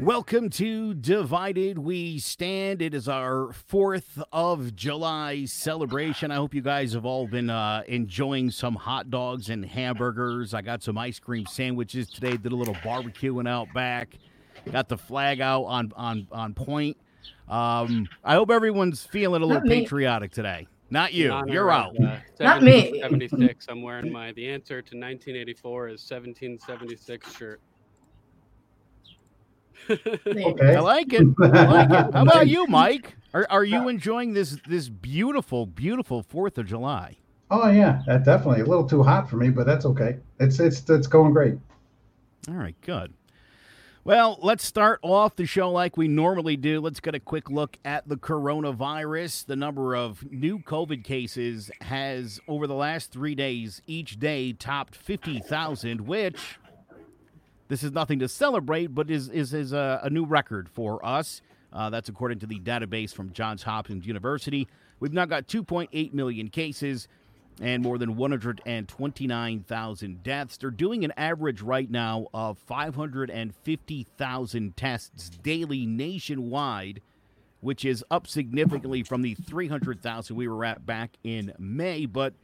Welcome to Divided We Stand. It is our 4th of July celebration. I hope you guys have all been uh, enjoying some hot dogs and hamburgers. I got some ice cream sandwiches today, did a little barbecuing out back. Got the flag out on, on, on point. Um, I hope everyone's feeling a little patriotic today. Not you. honor You're of, out. uh, Not me. 76. I'm wearing my. The answer to 1984 is 1776 shirt. Okay. I like it. I like it. How about you, Mike? Are, are you enjoying this this beautiful, beautiful Fourth of July? Oh yeah, definitely a little too hot for me, but that's okay. It's it's it's going great. All right, good. Well, let's start off the show like we normally do. Let's get a quick look at the coronavirus. The number of new COVID cases has, over the last three days, each day topped 50,000, which this is nothing to celebrate, but is, is, is a, a new record for us. Uh, that's according to the database from Johns Hopkins University. We've now got 2.8 million cases and more than 129,000 deaths. They're doing an average right now of 550,000 tests daily nationwide, which is up significantly from the 300,000 we were at back in May. But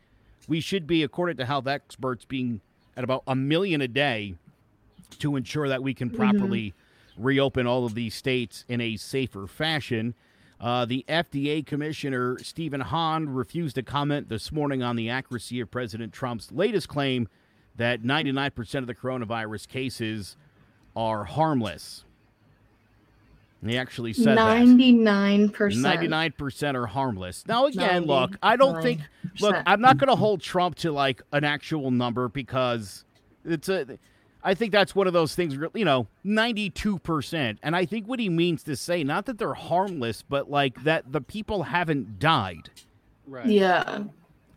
we should be, according to health experts, being at about a million a day to ensure that we can properly reopen all of these states in a safer fashion. Uh, the FDA Commissioner Stephen Hahn refused to comment this morning on the accuracy of President Trump's latest claim that 99% of the coronavirus cases are harmless. He actually said that. Ninety-nine percent. 99% are harmless. Now, again, look, I don't think, look, I'm not going to hold Trump to like an actual number because it's a, I think that's one of those things, where, you know, 92%. And I think what he means to say, not that they're harmless, but like that the people haven't died. Right. Yeah.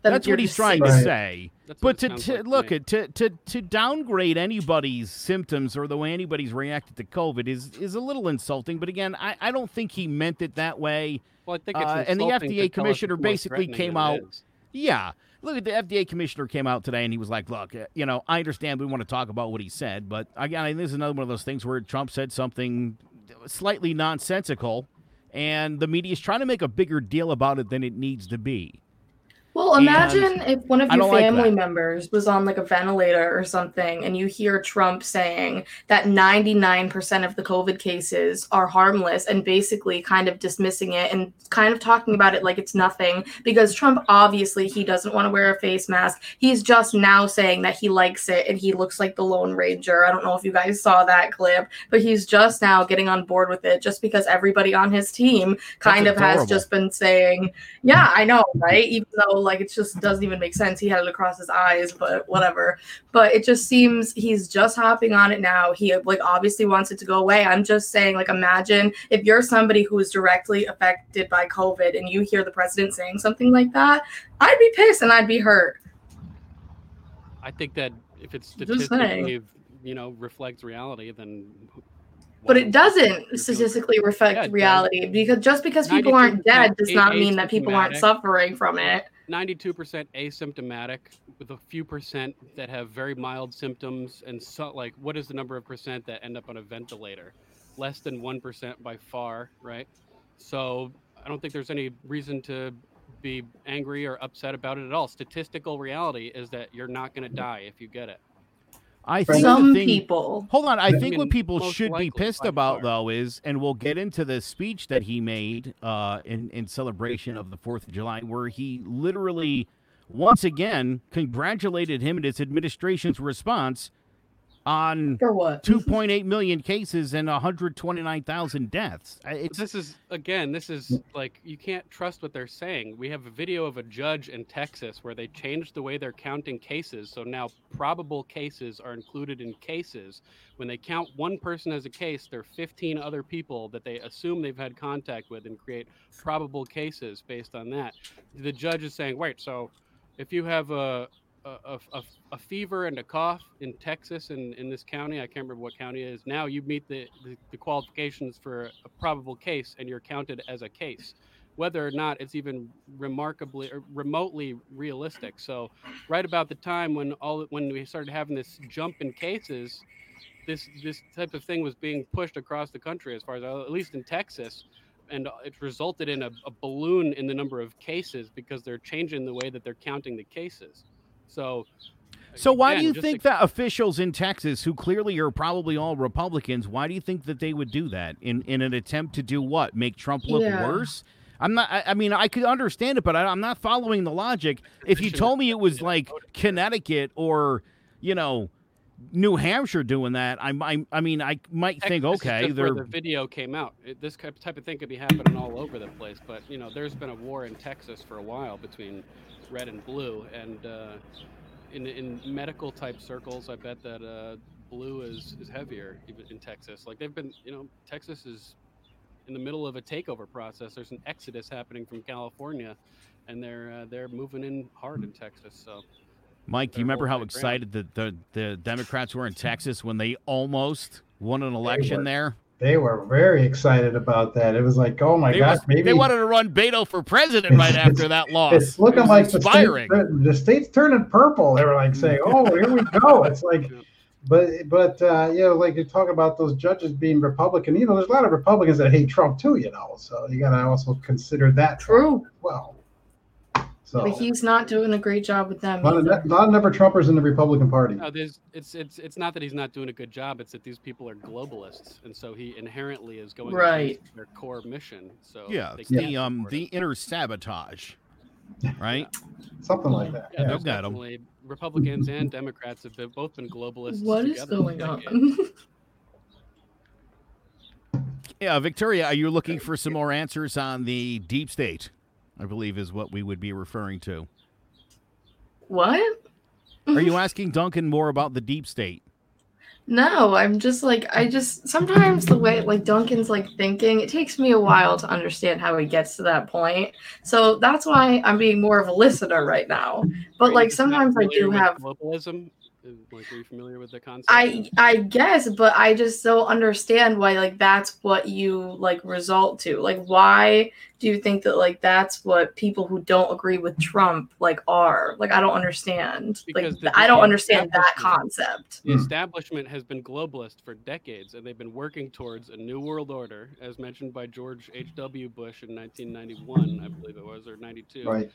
That That's what he's trying saying- to say. That's But to, to like look at to, to to downgrade anybody's symptoms or the way anybody's reacted to COVID is is a little insulting. But again, I, I don't think he meant it that way. Well, I think it's uh, and the FDA commissioner basically came out- is. Yeah. Look at the FDA commissioner came out today and he was like, "Look, uh, you know, I understand we want to talk about what he said, but again, I think this is another one of those things where Trump said something slightly nonsensical, and the media is trying to make a bigger deal about it than it needs to be." Well, And imagine if one of your don't like family members was on like a ventilator or something, and you hear Trump saying that 99% of the COVID cases are harmless and basically kind of dismissing it and kind of talking about it like it's nothing because Trump obviously he doesn't want to wear a face mask. He's just now saying that he likes it and he looks like the Lone Ranger. I don't know if you guys saw that clip, but he's just now getting on board with it just because everybody on his team kind That's of has just been saying, yeah, I know, right? Even though like it just doesn't even make sense. He had it across his eyes, but whatever. But it just seems he's just hopping on it now. He like obviously wants it to go away. I'm just saying, like, imagine if you're somebody who is directly affected by COVID and you hear the president saying something like that, I'd be pissed and I'd be hurt. I think that if it's statistically, you know, reflects reality, then. But it doesn't statistically reflect Yeah, reality because just because people aren't dead does not mean that people aren't suffering from it. 92% asymptomatic with a few percent that have very mild symptoms and so like what is the number of percent that end up on a ventilator? Less than 1% by far right? So i don't think there's any reason to be angry or upset about it at all. Statistical reality is that you're not going to die if you get it I think Some thing, people. Hold on. I think mean, what people should be pissed about, far. though, is, and we'll get into the speech that he made uh, in in celebration of the Fourth of July, where he literally, once again, congratulated him and his administration's response on For what? 2.8 million cases and 129,000 deaths. It's this is again this is like you can't trust what they're saying we have a video of a judge in texas where they changed the way they're counting cases so now probable cases are included in cases when they count one person as a case there are 15 other people that they assume they've had contact with and create probable cases based on that the judge is saying wait so if you have a a, a, a fever and a cough in Texas and in this county, I can't remember what county it is now, you meet the, the, the qualifications for a probable case and you're counted as a case, whether or not it's even remarkably or remotely realistic. So, right about the time when all when we started having this jump in cases, this this type of thing was being pushed across the country, as far as at least in Texas, and it resulted in a, a balloon in the number of cases because they're changing the way that they're counting the cases. So. So why again, do you think to- that officials in Texas, who clearly are probably all Republicans, why do you think that they would do that in, in an attempt to do what? Make Trump look Yeah. worse? I'm not. I, I mean, I could understand it, but I, I'm not following the logic. If you told me it was like. Connecticut or, you know, New Hampshire doing that, I, I, I mean, I might think, Texas is okay, just where they're the video came out. It, this type type of thing could be happening all over the place. But you know, there's been a war in Texas for a while between red and blue, and uh, in in medical type circles, I bet that uh, blue is is heavier even in Texas. Like they've been, you know, Texas is in the middle of a takeover process. There's an exodus happening from California, and they're uh, they're moving in hard in Texas. So Mike. Do you remember how excited the, the the Democrats were in Texas when they almost won an election there? They were very excited about that. It was like, oh my They, gosh, was- maybe they wanted to run Beto for president right after that loss. it's looking It was like the inspiring. state's, the state's turning purple. They were like saying, "Oh, here we go." It's like, but but uh, you know, like you talk about those judges being Republican. You know, there's a lot of Republicans that hate Trump too. You know, so you got to also consider that True. well. So But he's not doing a great job with them. a lot of either. ne- lot of never Trumpers in the Republican Party. No, there's it's it's it's not that he's not doing a good job. It's that these people are globalists, and so he inherently is going Right. their core mission. So Yeah, the um the it. inner sabotage, right? Something like that. yeah, Yeah. there's got 'em. definitely Republicans and Democrats have been, both been globalists. What is going on? Yeah, Victoria, are you looking for some more answers on the deep state? I believe is what we would be referring to. what? Are you asking Duncan more about the deep state? No, I'm just like I just sometimes the way like Duncan's like thinking, it takes me a while to understand how he gets to that point. So that's why I'm being more of a listener right now. But like sometimes I do have globalism. Like, are you familiar with the concept? I I guess, but I just don't understand why like that's what you like result to. Like why do you think that like that's what people who don't agree with Trump like are? Like I don't understand. Because like I don't understand that concept. The Hmm. establishment has been globalist for decades, and they've been working towards a new world order, as mentioned by George H.W. Bush in 1991, I believe it was, or 92. Right.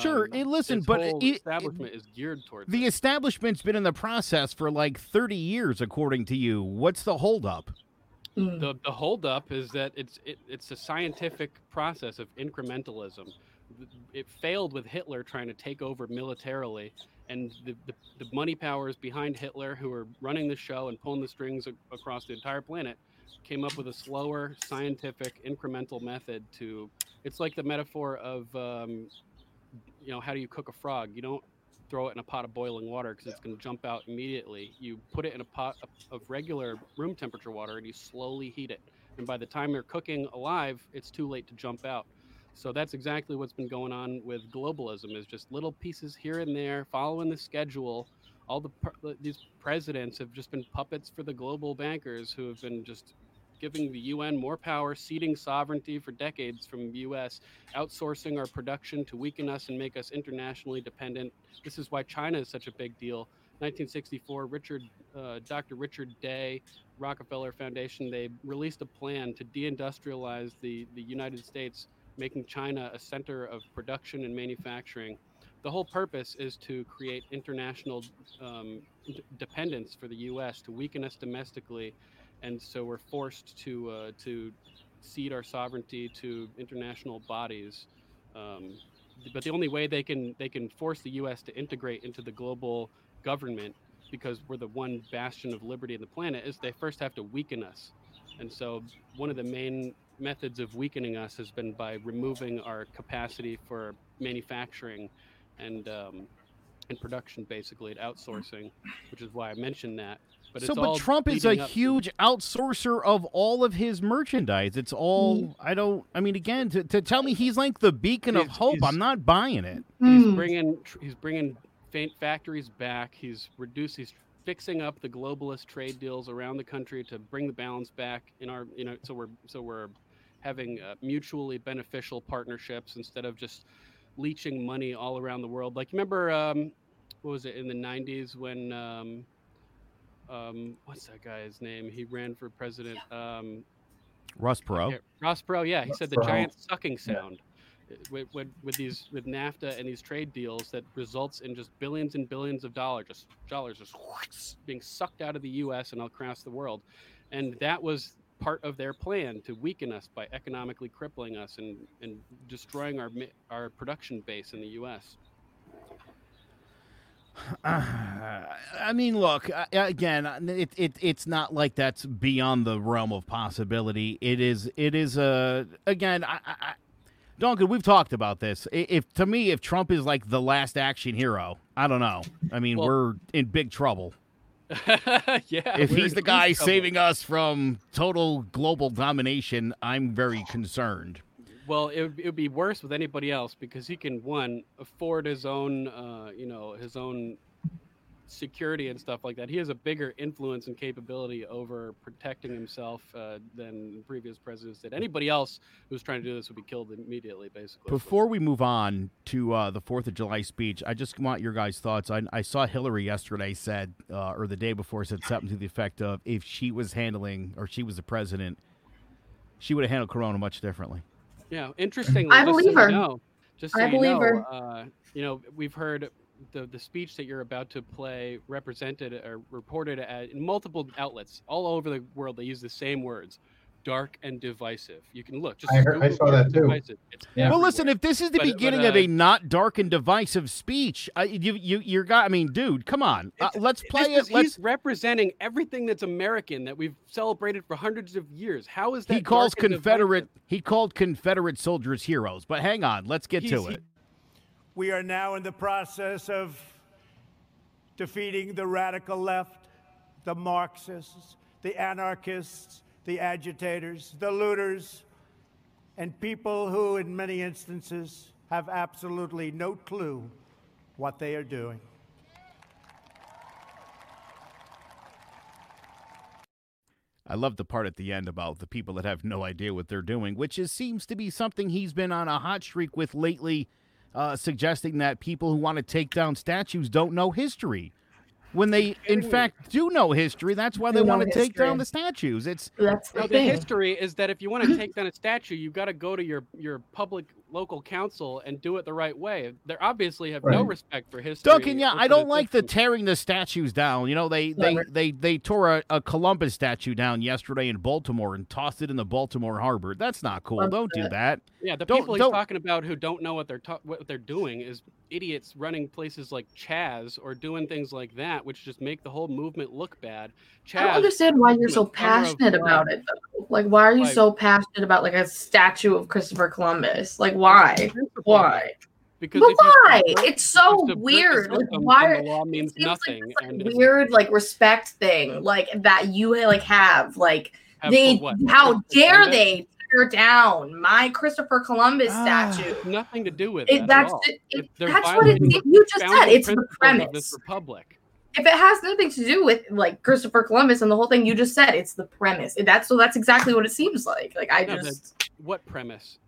Sure, Um, and listen, but whole it- it- establishment is geared towards The it. establishment's been in the process for like 30 years, according to you. What's the holdup? Mm. the the holdup is that it's it, it's a scientific process of incrementalism. It failed with Hitler trying to take over militarily, and the, the, the money powers behind Hitler, who were running the show and pulling the strings across the entire planet, came up with a slower, scientific, incremental method to. It's like the metaphor of, um, you know, how do you cook a frog? You don't throw it in a pot of boiling water because it's going to jump out immediately. You put it in a pot of, of regular room temperature water and you slowly heat it. And by the time they're cooking alive, it's too late to jump out. So that's exactly what's been going on with globalism is just little pieces here and there following the schedule. All the these presidents have just been puppets for the global bankers who have been just giving the UN more power, ceding sovereignty for decades from the US, outsourcing our production to weaken us and make us internationally dependent. This is why China is such a big deal. 1964, Richard, uh, Dr. Richard Day, Rockefeller Foundation, they released a plan to deindustrialize the, the United States, making China a center of production and manufacturing. The whole purpose is to create international um, d- dependence for the U.S. to weaken us domestically, and so we're forced to uh, to cede our sovereignty to international bodies. Um, but the only way they can they can force the U.S. to integrate into the global government because we're the one bastion of liberty in the planet is they first have to weaken us and so one of the main methods of weakening us has been by removing our capacity for manufacturing and um, and production basically outsourcing which is why i mentioned that but so, it's but all Trump is a leading up to- huge outsourcer of all of his merchandise. It's all, I don't, I mean, again, to, to tell me he's like the beacon of hope, I'm not buying it. he's Mm. bringing he's bringing faint factories back. He's reduced. He's fixing up the globalist trade deals around the country to bring the balance back in our you know so we're so we're having uh, mutually beneficial partnerships instead of just leeching money all around the world. Like remember um, what was it in the '90s when um, um, what's that guy's name? He ran for president. Um, Ross Perot. yeah, Ross Perot. Yeah, he said the Perot. giant sucking sound. uh, With, with, with these with NAFTA and these trade deals that results in just billions and billions of dollars just dollars just being sucked out of the U.S. and across the world, and that was part of their plan to weaken us by economically crippling us and, and destroying our our production base in the U.S. I mean, look uh, again. It, it it's not like that's beyond the realm of possibility. It is. It is a again. I, I, Duncan, we've talked about this. If to me, if Trump is like the last action hero, I don't know. I mean, Well- we're in big trouble. yeah, if he's the guy saving us from total global domination, I'm very concerned. Well, it would, it would be worse with anybody else because he can one afford his own, uh, you know, his own security and stuff like that. He has a bigger influence and capability over protecting himself uh, than previous presidents did. Anybody else who's trying to do this would be killed immediately, basically. Before we move on to uh, the Fourth of July speech, I just want your guys' thoughts. I, I saw Hillary yesterday said, uh, or the day before, said something to the effect of, if she was handling or she was the president, she would have handled Corona much differently. Yeah, interestingly, I so believe you her. know, just so I you believe know, her. Uh, you know, we've heard the the speech that you're about to play represented or reported at in multiple outlets all over the world. They use the same words, dark and divisive. You can look. Just I heard- I saw that too. Yeah. Well, listen, if this is the But- but, beginning of uh, a not dark and divisive speech, I, you you you're got. I mean, dude, come on, uh, let's play is- it. Let's. He's representing everything that's American that we've celebrated for hundreds of years. How is that? He calls dark Confederate. divisive? He called Confederate soldiers heroes. But hang on, let's get to He's- it. We are now in the process of defeating the radical left, the Marxists, the anarchists, the agitators, the looters, and people who, in many instances, have absolutely no clue what they are doing. I love the part at the end about the people that have no idea what they're doing, which is seems to be something he's been on a hot streak with lately, uh, suggesting that people who want to take down statues don't know history. When they, in fact, do know history, that's why Do they want to take down the statues. It's That's the No, the history is that if you want to take down a statue, you've got to go to your your public local council and do it the right way. They obviously have no respect for history. Duncan, yeah, or I don't like the tearing the statues down. You know, they they Right. they they tore a, a Columbus statue down yesterday in Baltimore and tossed it in the Baltimore Harbor. That's not cool. Love Don't do that. that. yeah, the don't- people he's don't- talking about who don't know what they're ta- what they're doing is idiots running places like Chaz or doing things like that, which just make the whole movement look bad. Chaz, I don't understand why you're so of passionate about it. Though. Like, why are you Like- so passionate about like a statue of Christopher Columbus? Like, why? Why? Because But why? It's so if you subvert the weird. Like, why are- the law It means seems nothing like this, like, weird like respect thing like that you like have like have they how dare they tear down my Christopher Columbus Ah. statue? Nothing to do with It, that that's it, it- that's what it, you just said. It's the premise. this republic. If it has nothing to do with like Christopher Columbus and the whole thing you just said, it's the premise. That's so that's exactly what it seems like. Like I No, just What premise?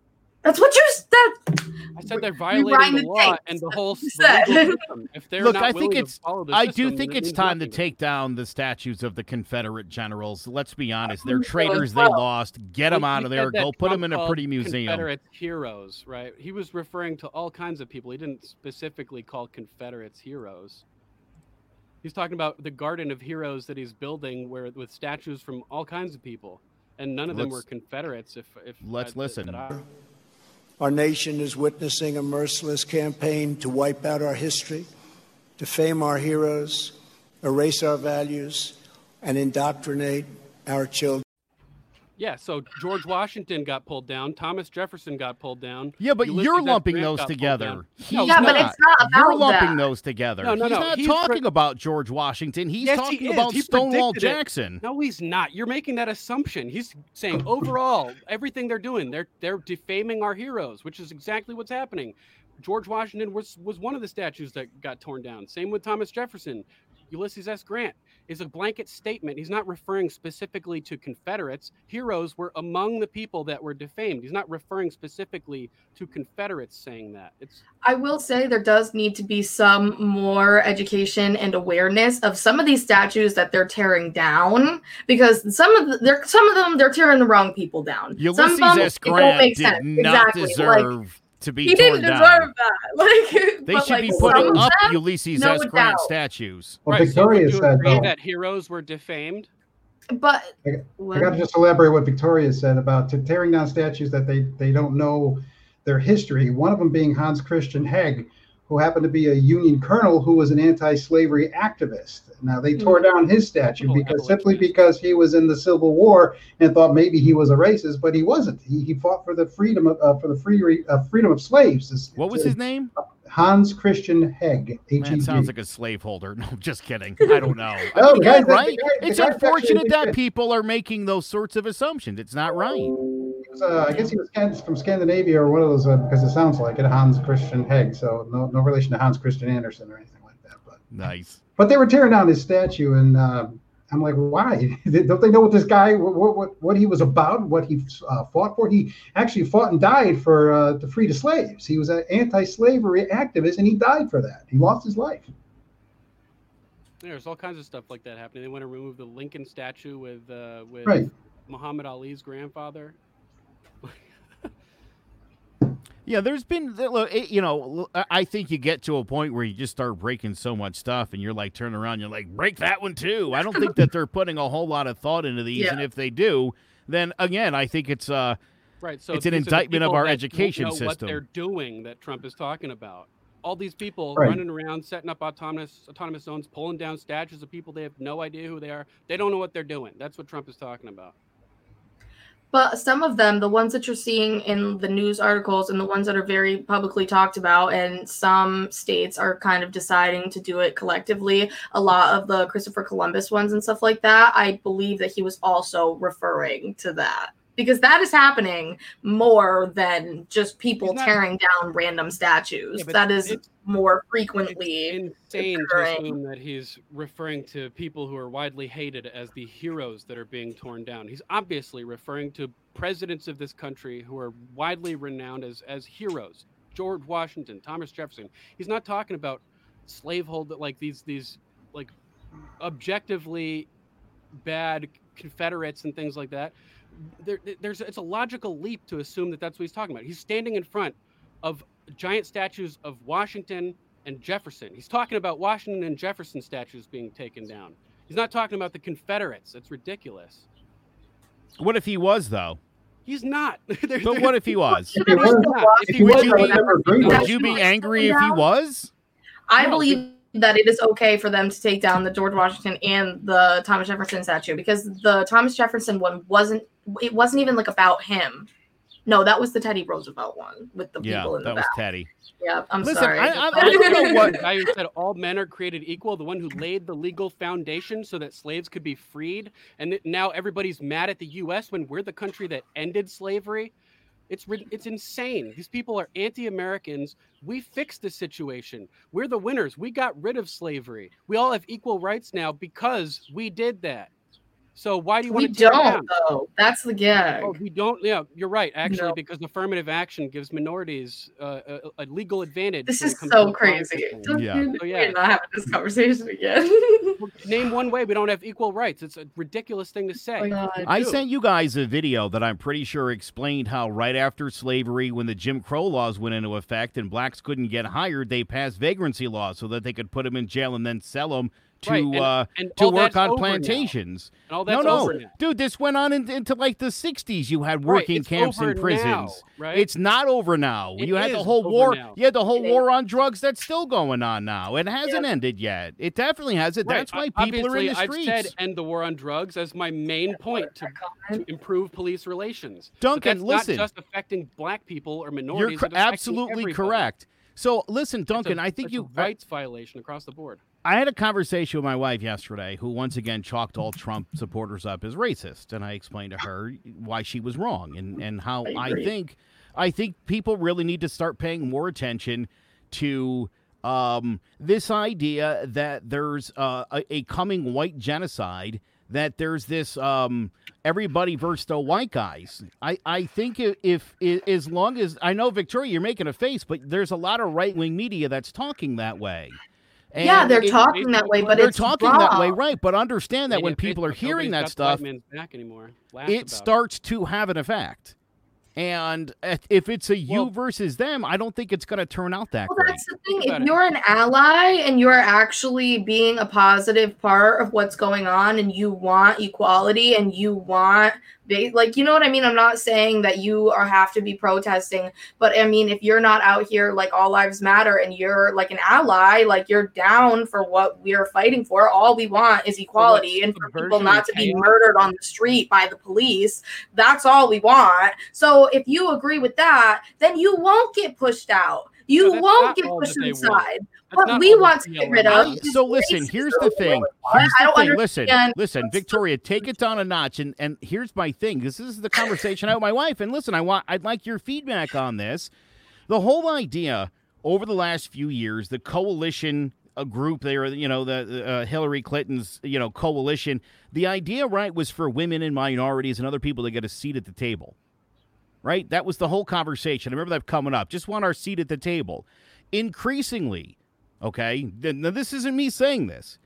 That's what you said. I said they're violating the the law tapes. and the whole That's the what you legal said. system. If they're Look, not I think it's- to follow I do think it's time to take down the statues of the Confederate generals. Let's be honest; they're think so as traitors. They lost. Get them out of there. Go put them in a pretty museum. Confederate heroes, right? He was referring to all kinds of people. He didn't specifically call Confederates heroes. He's talking about the garden of heroes that he's building, where with statues from all kinds of people, and none of them were Confederates. If if let's uh, I- that- listen. that I- Our nation is witnessing a merciless campaign to wipe out our history, defame our heroes, erase our values, and indoctrinate our children. Yeah, so George Washington got pulled down. Thomas Jefferson got pulled down. Yeah, but Ulysses you're lumping those together. He's No, Yeah, but not. it's not You're lumping that. those together. No, no, He's no, not he's talking pre- about George Washington. He's Yes, talking he about He Stonewall predicted it. Jackson. No, he's not. You're making that assumption. He's saying overall, everything they're doing, they're they're defaming our heroes, which is exactly what's happening. George Washington was was one of the statues that got torn down. Same with Thomas Jefferson, Ulysses S. Grant. Is a blanket statement. He's not referring specifically to Confederates. Heroes were among the people that were defamed. He's not referring specifically to Confederates saying that. It's I will say there does need to be some more education and awareness of some of these statues that they're tearing down because some of the, they're some of them they're tearing the wrong people down. some Ulysses of them, S. it don't Grant make did sense. not exactly. deserve Like, to be he torn didn't deserve down. that. Like They should like, be putting up them- Ulysses no S. Grant doubt. statues. Well, right. Victoria you said agree though. that heroes were defamed. But I what? got to just elaborate what Victoria said about t- tearing down statues that they, they don't know their history. One of them being Hans Christian Heg, who happened to be a Union colonel who was an anti-slavery activist. Now they tore down his statue Oh, because simply because he was in the Civil War and thought maybe he was a racist, but he wasn't. He, he fought for the freedom of uh, for the free uh, freedom of slaves. This- What was his name? Hans Christian Heg. H E That sounds like a slaveholder. No, just kidding. I don't know. I mean, guy's- yeah, right? the guy- the it's guy's a unfortunate that people are making those sorts of assumptions. It's not right. He was, uh, I guess he was Scan- from Scandinavia or one of those uh, because it sounds like it. Hans Christian Heg. So no no relation to Hans Christian Andersen or anything like that. But Nice. but they were tearing down his statue, and uh, I'm like, why? Don't they know what this guy, what what, what he was about, what he uh, fought for? He actually fought and died for uh, to free the slaves. He was an anti-slavery activist, and he died for that. He lost his life. There's all kinds of stuff like that happening. They want to remove the Lincoln statue with uh, with Right. Muhammad Ali's grandfather. Yeah, there's been, you know, I I think you get to a point where you just start breaking so much stuff and you're like turn around, you're like, break that one too. I don't think that they're putting a whole lot of thought into these. Yeah. And if they do, then again, I think it's, uh, Right. So It's an these are the indictment of our that don't education know system. What they're doing that Trump is talking about. All these people Right. running around, setting up autonomous autonomous zones, pulling down statues of people they have no idea who they are. They don't know what they're doing. That's what Trump is talking about. But some of them, the ones that you're seeing in the news articles and the ones that are very publicly talked about, and some states are kind of deciding to do it collectively. A lot of the Christopher Columbus ones and stuff like that, I believe that he was also referring to that. Because that is happening more than just people not- tearing down random statues. Yeah, that is more frequently. insane to occurring. assume that he's referring to people who are widely hated as the heroes that are being torn down. He's obviously referring to presidents of this country who are widely renowned as as heroes. George Washington, Thomas Jefferson. He's not talking about slavehold like these these like objectively bad Confederates and things like that. There, there's it's a logical leap to assume that that's what he's talking about. He's standing in front of giant statues of Washington and Jefferson. He's talking about Washington and Jefferson statues being taken down. He's not talking about the Confederates. That's ridiculous. what if he was, though? He's not. There- But there- what if he was? If he was, If if he he Would was, you be- would never agree with Would it. you be angry if he was? I believe that it is okay for them to take down the George Washington and the Thomas Jefferson statue because the Thomas Jefferson one wasn't it wasn't even like about him. No, that was the Teddy Roosevelt one with the Yeah, people in the back. that was. Teddy. Yeah, I'm Listen, sorry. I- I- I don't know what- guy who said all men are created equal, the one who laid the legal foundation so that slaves could be freed, and now everybody's mad at the U.S. when we're the country that ended slavery. It's it's insane. These people are anti-Americans. We fixed the situation. We're the winners. We got rid of slavery. We all have equal rights now because we did that. So why do you we want to tear don't though. That's the gag. Oh, we don't. Yeah, you're right. Actually, No. because affirmative action gives minorities uh, a, a legal advantage. this when it is comes to so crazy. politics. Don't- Yeah. We're Oh, not having this conversation again. Name one way we don't have equal rights. It's a ridiculous thing to say. Oh. I sent you guys a video that I'm pretty sure explained how right after slavery, when the Jim Crow laws went into effect and blacks couldn't get hired, they passed vagrancy laws so that they could put them in jail and then sell them to Right, and- uh, and to work on over now. plantations. And all No, that's no, over now. dude, this went on in, into like the '60s. You had working it's camps and prisons. now, right? It's not over now. It you had the whole war. now. You had the whole It war on drugs that's still going on now. It hasn't Yeah. ended yet. It definitely hasn't. Right, That's why o- people are in the streets. I've said end the war on drugs as my main point to, to improve police relations. But Duncan, that's listen. not just affecting black people or minorities. You're minorities. cor- it affects absolutely everybody. correct. So listen, Duncan. I think you. a rights violation across the board. I had a conversation with my wife yesterday, who once again chalked all Trump supporters up as racist, and I explained to her why she was wrong and and how I I, think I think people really need to start paying more attention to um, this idea that there's uh, a, a coming white genocide, that there's this um, everybody versus the white guys. I, I think if, if, if as long as I know Victoria, you're making a face, but there's a lot of right wing media that's talking that way. And yeah, they're it- talking that way, but they're it's talking that way, right? But understand that when people are hearing that stuff, back anymore. It about starts to have an effect. And if- if it's a you Well- versus them, I don't think it's going to turn out that Well, great. that's the thing. If you're an ally and you're actually being a positive part of what's going on and you want equality and you want ba- like you know what I mean? I'm not saying that you are have to be protesting, but I mean if you're not out here like all lives matter and you're like an ally, like you're down for what we're fighting for, all we want is equality and for people not to be murdered on the street by the police. That's all we want. So if you agree with that, then you won't get pushed out. You No, won't get pushed that they want. inside. That's What we want to get rid of so listen, here's the thing. Here's the thing. Listen, listen, Victoria, take it down a notch. And and here's my thing. This is the conversation I had with my wife. And listen, I want I'd like your feedback on this. The whole idea over the last few years, the coalition a group they were you know the uh, Hillary Clinton's you know coalition the idea right was for women and minorities and other people to get a seat at the table right that was the whole conversation I remember that coming up just want our seat at the table increasingly okay now this isn't me saying this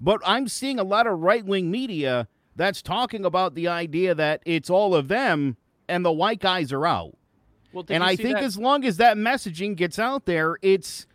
but I'm seeing a lot of right wing media that's talking about the idea that it's all of them and the white guys are out Well, and I think that- as long as that messaging gets out there, it's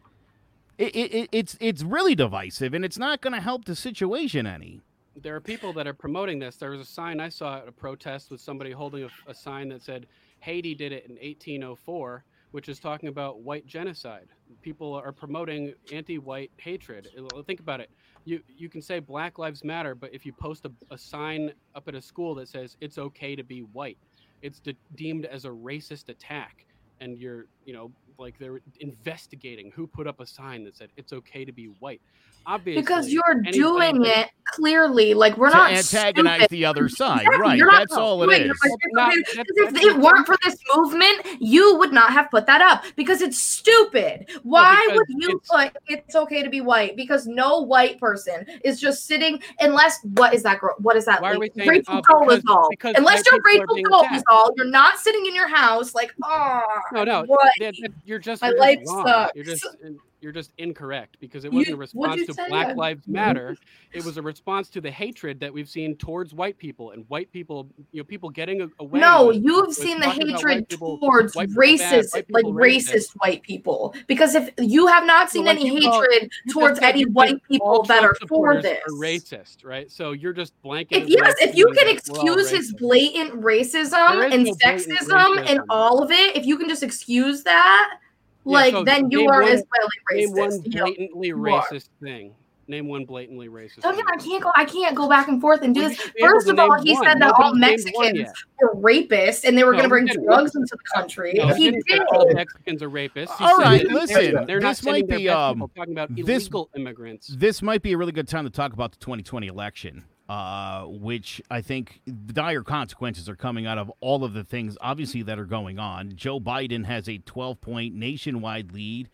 it, it, it- it's it's really divisive, and it's not going to help the situation any. there are people that are promoting this. There was a sign I saw at a protest with somebody holding a, a sign that said Haiti did it in 1804, which is talking about white genocide. People are promoting anti-white hatred. Uh, Think about it. You you can say Black Lives Matter, but if you post a, a sign up at a school that says it's okay to be white, it's de- deemed as a racist attack, and you're you know like they're investigating who put up a sign that said it's okay to be white. Obviously, because you're doing that- it clearly. Like we're to not antagonize stupid. the other side, Exactly, right? you're That's all it is doing. Because Not- if, that- if that's it weren't for this movement, you would not have put that up because it's stupid. Why because would you it's- put it's okay to be white? Because no white person is just sitting unless what is that girl? What is that? Why are like, we saying, Rachel uh, because- Dolezal. because Unless you're people Rachel. Dolezal, you're not sitting in your house like, oh, No, no, what? that- that- you're just, My you're life just sucks. You're just uh, you're just incorrect because it wasn't a response to? Black Lives Matter. It was a response to the hatred that we've seen towards white people and white people, you know, people getting away. No, with- you've with seen the hatred people- towards bad, racist, white like people racist white people. Because if you have not seen like any hatred You towards any white people that are for this. Are racist, right? So you're just blanking. If yes, if you can excuse his blatant racism and no sexism and all of it, if you can just excuse that, Yeah, like so then you are one- as well Name one racist. you know? blatantly you are. racist thing. Name one blatantly racist. So thing. again, I can't go. I can't go back and forth and do Well, this. you should be able First of all, he one. said that all Nobody's named Mexicans were rapists and they were No, going to bring he didn't. drugs into the country. No, he didn't say did. all Mexicans are rapists. He All said right, they're- listen, They're this sending might be, um, talking about this- illegal immigrants. This might be a really good time to talk about the 2020 election, uh, which I think the dire consequences are coming out of all of the things, obviously, that are going on. Joe Biden has a 12 point nationwide lead.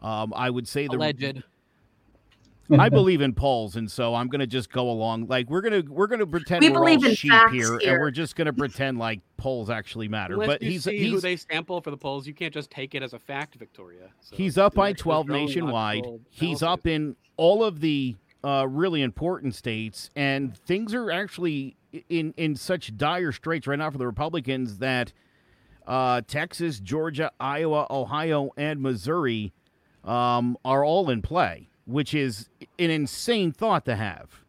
Um, I would say the Alleged. I believe in polls, and so I'm going to just go along. Like we're gonna we're gonna pretend We are all believe in sheep facts here, and we're just going to pretend like polls actually matter. Unless but you he's see who he's they sample for the polls, you can't just take it as a fact, Victoria. So He's up by 12 nationwide. He's up in all of the uh, really important states, and things are actually in in such dire straits right now for the Republicans that uh, Texas, Georgia, Iowa, Ohio, and Missouri um, are all in play, which is an insane thought to have.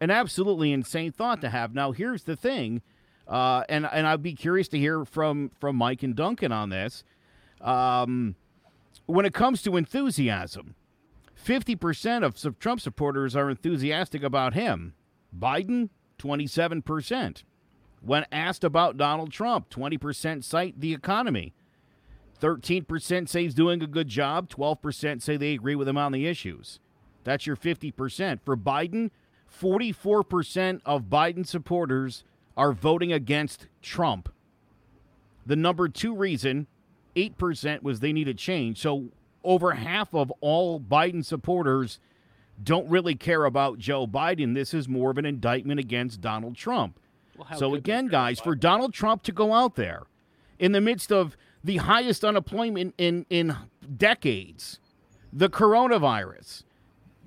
An absolutely insane thought to have. Now, here's the thing, uh, and and I'd be curious to hear from from Mike and Duncan on this. Um, when it comes to enthusiasm, 50% of Trump supporters are enthusiastic about him. Biden, 27%. When asked about Donald Trump, 20% cite the economy. 13% say he's doing a good job. 12% say they agree with him on the issues. That's your 50%. For Biden, 44% of Biden supporters are voting against Trump. The number two reason, 8%, was they needed change. So over half of all Biden supporters don't really care about Joe Biden. This is more of an indictment against Donald Trump. Well, So again, guys, for? Donald Trump to go out there in the midst of the highest unemployment in in decades, the coronavirus,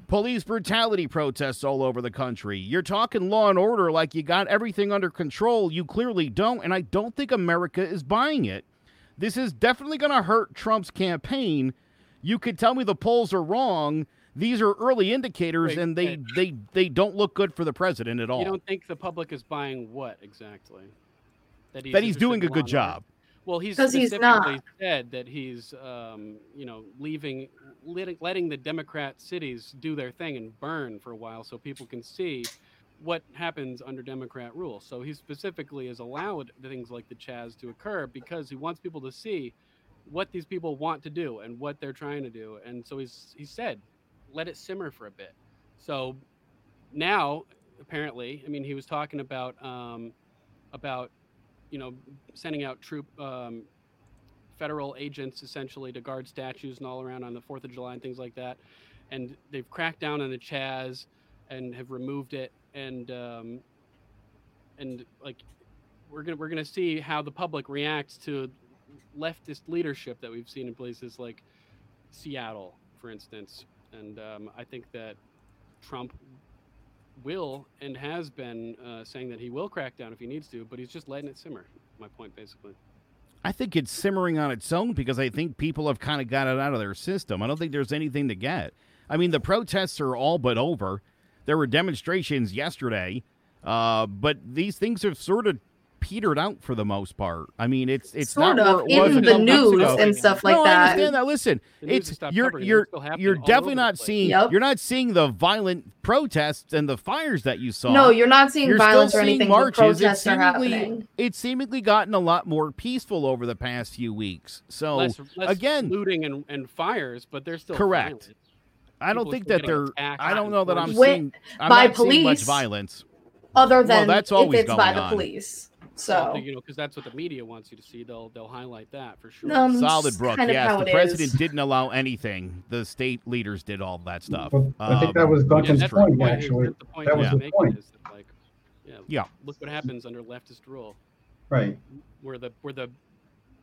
police brutality protests all over the country. You're talking law and order like you got everything under control. You clearly don't, and I don't think America is buying it. This is definitely going to hurt Trump's campaign. You could tell me the polls are wrong. These are early indicators, Wait, and they, Ed. they they don't look good for the president at all. You don't think the public is buying what exactly? That he's, that he's doing a good job. Well, he's specifically not. said that he's, um, you know, leaving, letting, letting the Democrat cities do their thing and burn for a while, so people can see what happens under Democrat rule. So he specifically has allowed things like the Chaz to occur because he wants people to see what these people want to do and what they're trying to do. And so he's he said, let it simmer for a bit. So now, apparently, I mean, he was talking about um, about you know sending out troop um, federal agents essentially to guard statues and all around on the Fourth of July and things like that. And they've cracked down on the Chaz and have removed it. And um, and like we're gonna we're gonna see how the public reacts to leftist leadership that we've seen in places like Seattle, for instance. And um, I think that Trump will and has been uh, saying that he will crack down if he needs to, but he's just letting it simmer. My point, basically. I think it's simmering on its own because I think people have kind of got it out of their system. I don't think there's anything to get. I mean, the protests are all but over. There were demonstrations yesterday, uh, but these things have sort of petered out for the most part. I mean, it's it's sort not of where it was in the news ago. and stuff like no, I that. understand that. Listen, it's you're you're It's still happening you're definitely not seeing Yep. you're not seeing the violent protests and the fires that you saw. No, you're not seeing You're violence still or anything. marches. the It's protests are seemingly, happening. it's seemingly gotten a lot more peaceful over the past few weeks. So less, less again, looting and, and fires, but they're still Correct. violent. I don't people think that they're. I don't know that I'm forced. Seeing. I'm by not seeing much police, violence. Other Well, than that's if always it's by the on. police. Well, So you know, because that's what the media wants you to see. They'll they'll highlight that for sure. Um, Solid, it's Brooke. kind of Yes, the president is. didn't allow anything. The state leaders did all that stuff. But I think that Um, was Duncan's that's the point, point. actually. That's the point That was was the point. is that, like, yeah, Yeah. look what happens under leftist rule, Right. where the where the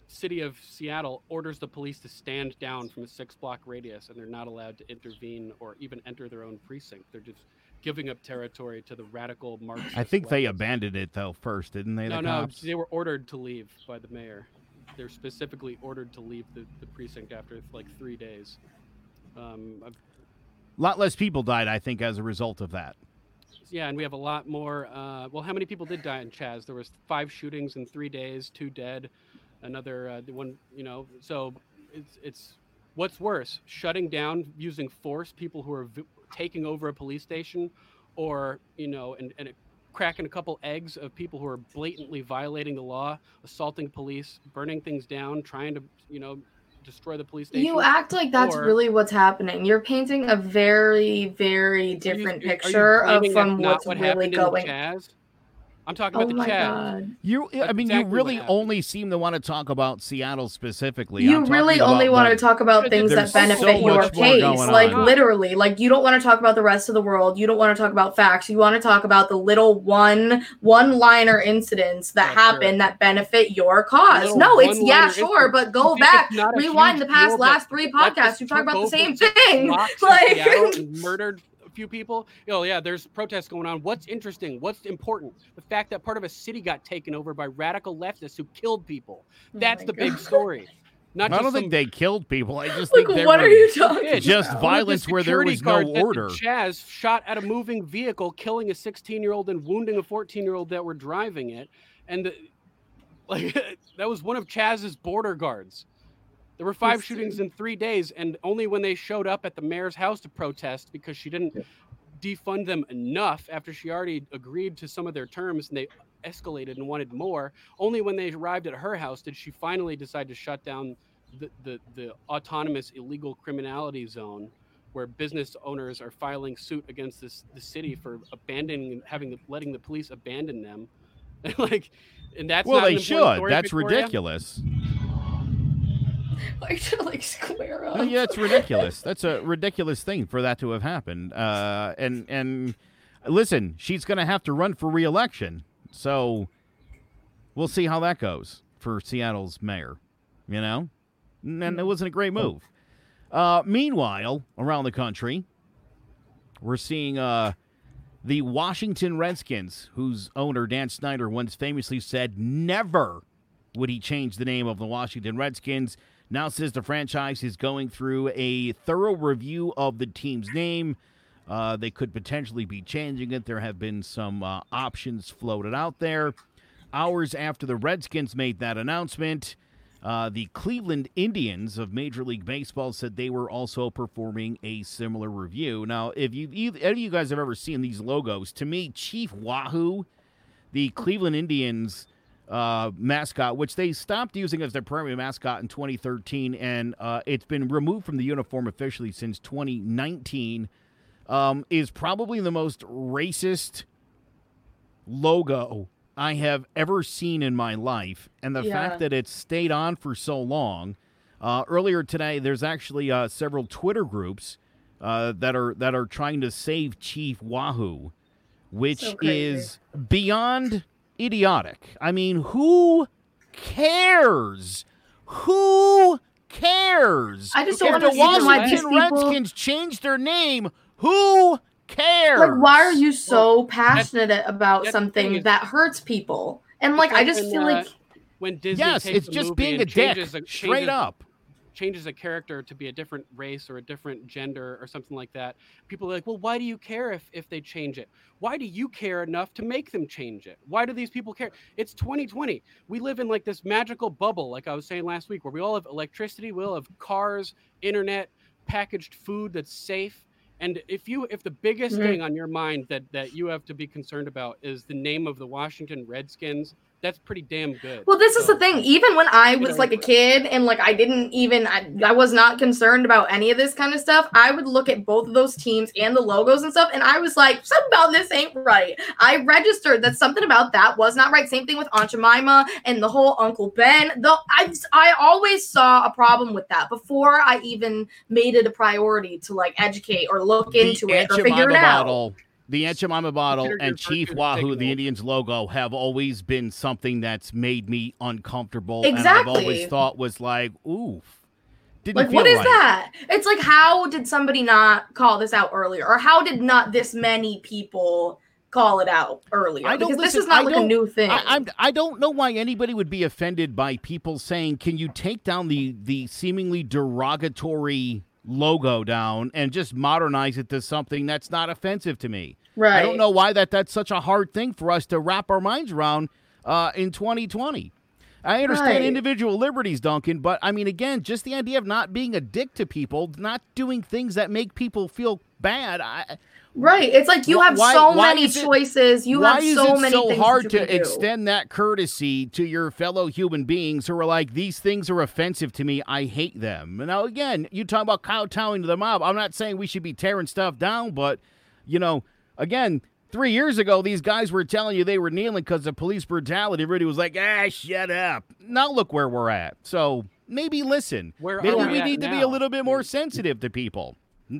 city of Seattle orders the police to stand down from a six block radius, and they're not allowed to intervene or even enter their own precinct. They're just giving up territory to the radical Marxist. I think they abandoned it though first, didn't they? No, the no, cops? they were ordered to leave by the mayor. They're specifically ordered to leave the, the precinct after like three days. Um, A lot less people died, I think, as a result of that. yeah, and we have a lot more. Uh, well, how many people did die in Chaz? There was five shootings in three days, two dead, another uh, one. You know, so it's it's what's worse, shutting down using force people who are taking over a police station, or you know, and and cracking a couple eggs of people who are blatantly violating the law, assaulting police, burning things down, trying to you know destroy the police station. you act like that's or- really what's happening. You're painting a very, very different you- picture of from what's what really going. Chaz? I'm talking Oh about the chat. God! You, I mean, exactly you really only seem to want to talk about Seattle specifically. You I'm really only want the- to talk about things There's that so benefit your case. Like on. literally, like you don't want to talk about the rest of the world. You don't want to talk about facts. You want to talk about the little one one-liner incidents that Yeah, sure. happen that benefit your cause. Little No, it's yeah, sure, incident. but go back, it's not rewind the past last three podcasts. You talk about the same thing. blocks Like Seattle murdered a few people. Oh yeah, there's protests going on. What's interesting? What's important? The fact that part of a city got taken over by radical leftists who killed people. Oh That's Oh my the big story. Not I just don't some think they killed people. I just Like, think what are you talking It's just about? the violence where there security was no guards at the order. Chaz shot at a moving vehicle, killing a 16-year-old and wounding a 14-year-old that were driving it, and the, like that was one of Chaz's border guards. There were five shootings in three days, and only when they showed up at the mayor's house to protest because she didn't defund them enough after she already agreed to some of their terms and they escalated and wanted more. Only when they arrived at her house did she finally decide to shut down the, the, the autonomous illegal criminality zone where business owners are filing suit against this the city for abandoning having the, letting the police abandon them like and that's well, they should. story, That's Victoria? ridiculous. like to like square up. Yeah, it's ridiculous. That's a ridiculous thing for that to have happened. Uh, and and listen, she's going to have to run for reelection, so we'll see how that goes for Seattle's mayor. You know, and it wasn't a great move. Uh, meanwhile, around the country, we're seeing uh, the Washington Redskins, whose owner Dan Snyder once famously said never would he change the name of the Washington Redskins. Now says the franchise is going through a thorough review of the team's name. Uh, they could potentially be changing it. There have been some uh, options floated out there. Hours after the Redskins made that announcement, uh, the Cleveland Indians of Major League Baseball said they were also performing a similar review. Now, if you any of you guys have ever seen these logos, to me, Chief Wahoo, the Cleveland Indians uh, mascot, which they stopped using as their primary mascot in 2013, and uh, it's been removed from the uniform officially since 2019, um, is probably the most racist logo I have ever seen in my life. And the Yeah. fact that it's stayed on for so long. Uh, earlier today, there's actually uh, several Twitter groups uh, that are that are trying to save Chief Wahoo, which So is beyond idiotic. I mean, who cares? Who cares? I just don't if the understand why these Washington people. Redskins changed their name, who cares? Like, why are you so passionate about that's the thing something is- that hurts people? And like, I just when, feel uh, like when Disney Yes, takes it's just being a dick, changes a, straight changes- up. Changes a character to be a different race or a different gender or something like that, people are like, well, why do you care if, if they change it? Why do you care enough to make them change it? Why do these people care? It's 2020. We live in like this magical bubble, like I was saying last week, where we all have electricity, we all have cars, internet, packaged food that's safe. And if you if the biggest Mhm. thing on your mind that that you have to be concerned about is the name of the Washington Redskins, that's pretty damn good. Well, this is the thing. Even when I was like a kid and like I didn't even, I, I was not concerned about any of this kind of stuff. I would look at both of those teams and the logos and stuff, and I was like, something about this ain't right. I registered that something about that was not right. Same thing with Aunt Jemima and the whole Uncle Ben. Though I, I always saw a problem with that before I even made it a priority to like educate or look into the it or Aunt figure it out. bottle, the Aunt Jemima bottle, and Chief Wahoo, the Indians logo, have always been something that's made me uncomfortable. And I've always thought was like, oof. Didn't Like, feel what is right. that? It's like, how did somebody not call this out earlier? Or how did not this many people call it out earlier? I don't because this is not I like a new thing. I, I'm, I don't know why anybody would be offended by people saying, "Can you take down the the seemingly derogatory logo down and just modernize it to something that's not offensive to me?" right. I don't know why that that's such a hard thing for us to wrap our minds around uh, in 2020. I understand Right. individual liberties, Duncan, but I mean, again, just the idea of not being a dick to people, not doing things that make people feel bad. I, Right. It's like you have why- so why many it- choices. You have so many so hard to extend that courtesy to your fellow human beings who are like, these things are offensive to me. I hate them. Now, again, you talk about kowtowing to the mob. I'm not saying we should be tearing stuff down, but, you know, again, three years ago, these guys were telling you they were kneeling because of police brutality. Everybody was like, ah, shut up. Now look where we're at. So maybe listen. Where maybe we need to be a little bit more sensitive to people.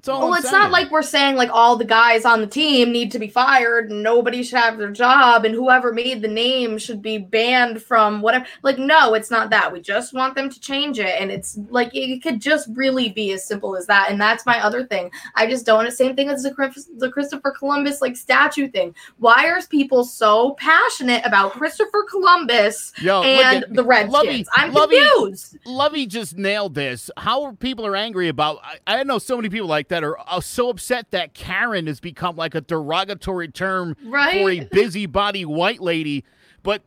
Well, I'm it's saying. not like we're saying like all the guys on the team need to be fired and nobody should have their job and whoever made the name should be banned from whatever. Like, no, it's not that. We just want them to change it. And it's like it could just really be as simple as that. And that's my other thing. I just don't. Same thing as the, Chris- the Christopher Columbus like statue thing. Why are people so passionate about Christopher Columbus Yo, and at- the Redskins? Lovey- I'm Lovey- confused. Lovey just nailed this. How people are angry about? I, I know so many people like that are uh, so upset that Karen has become like a derogatory term for a busybody white lady. But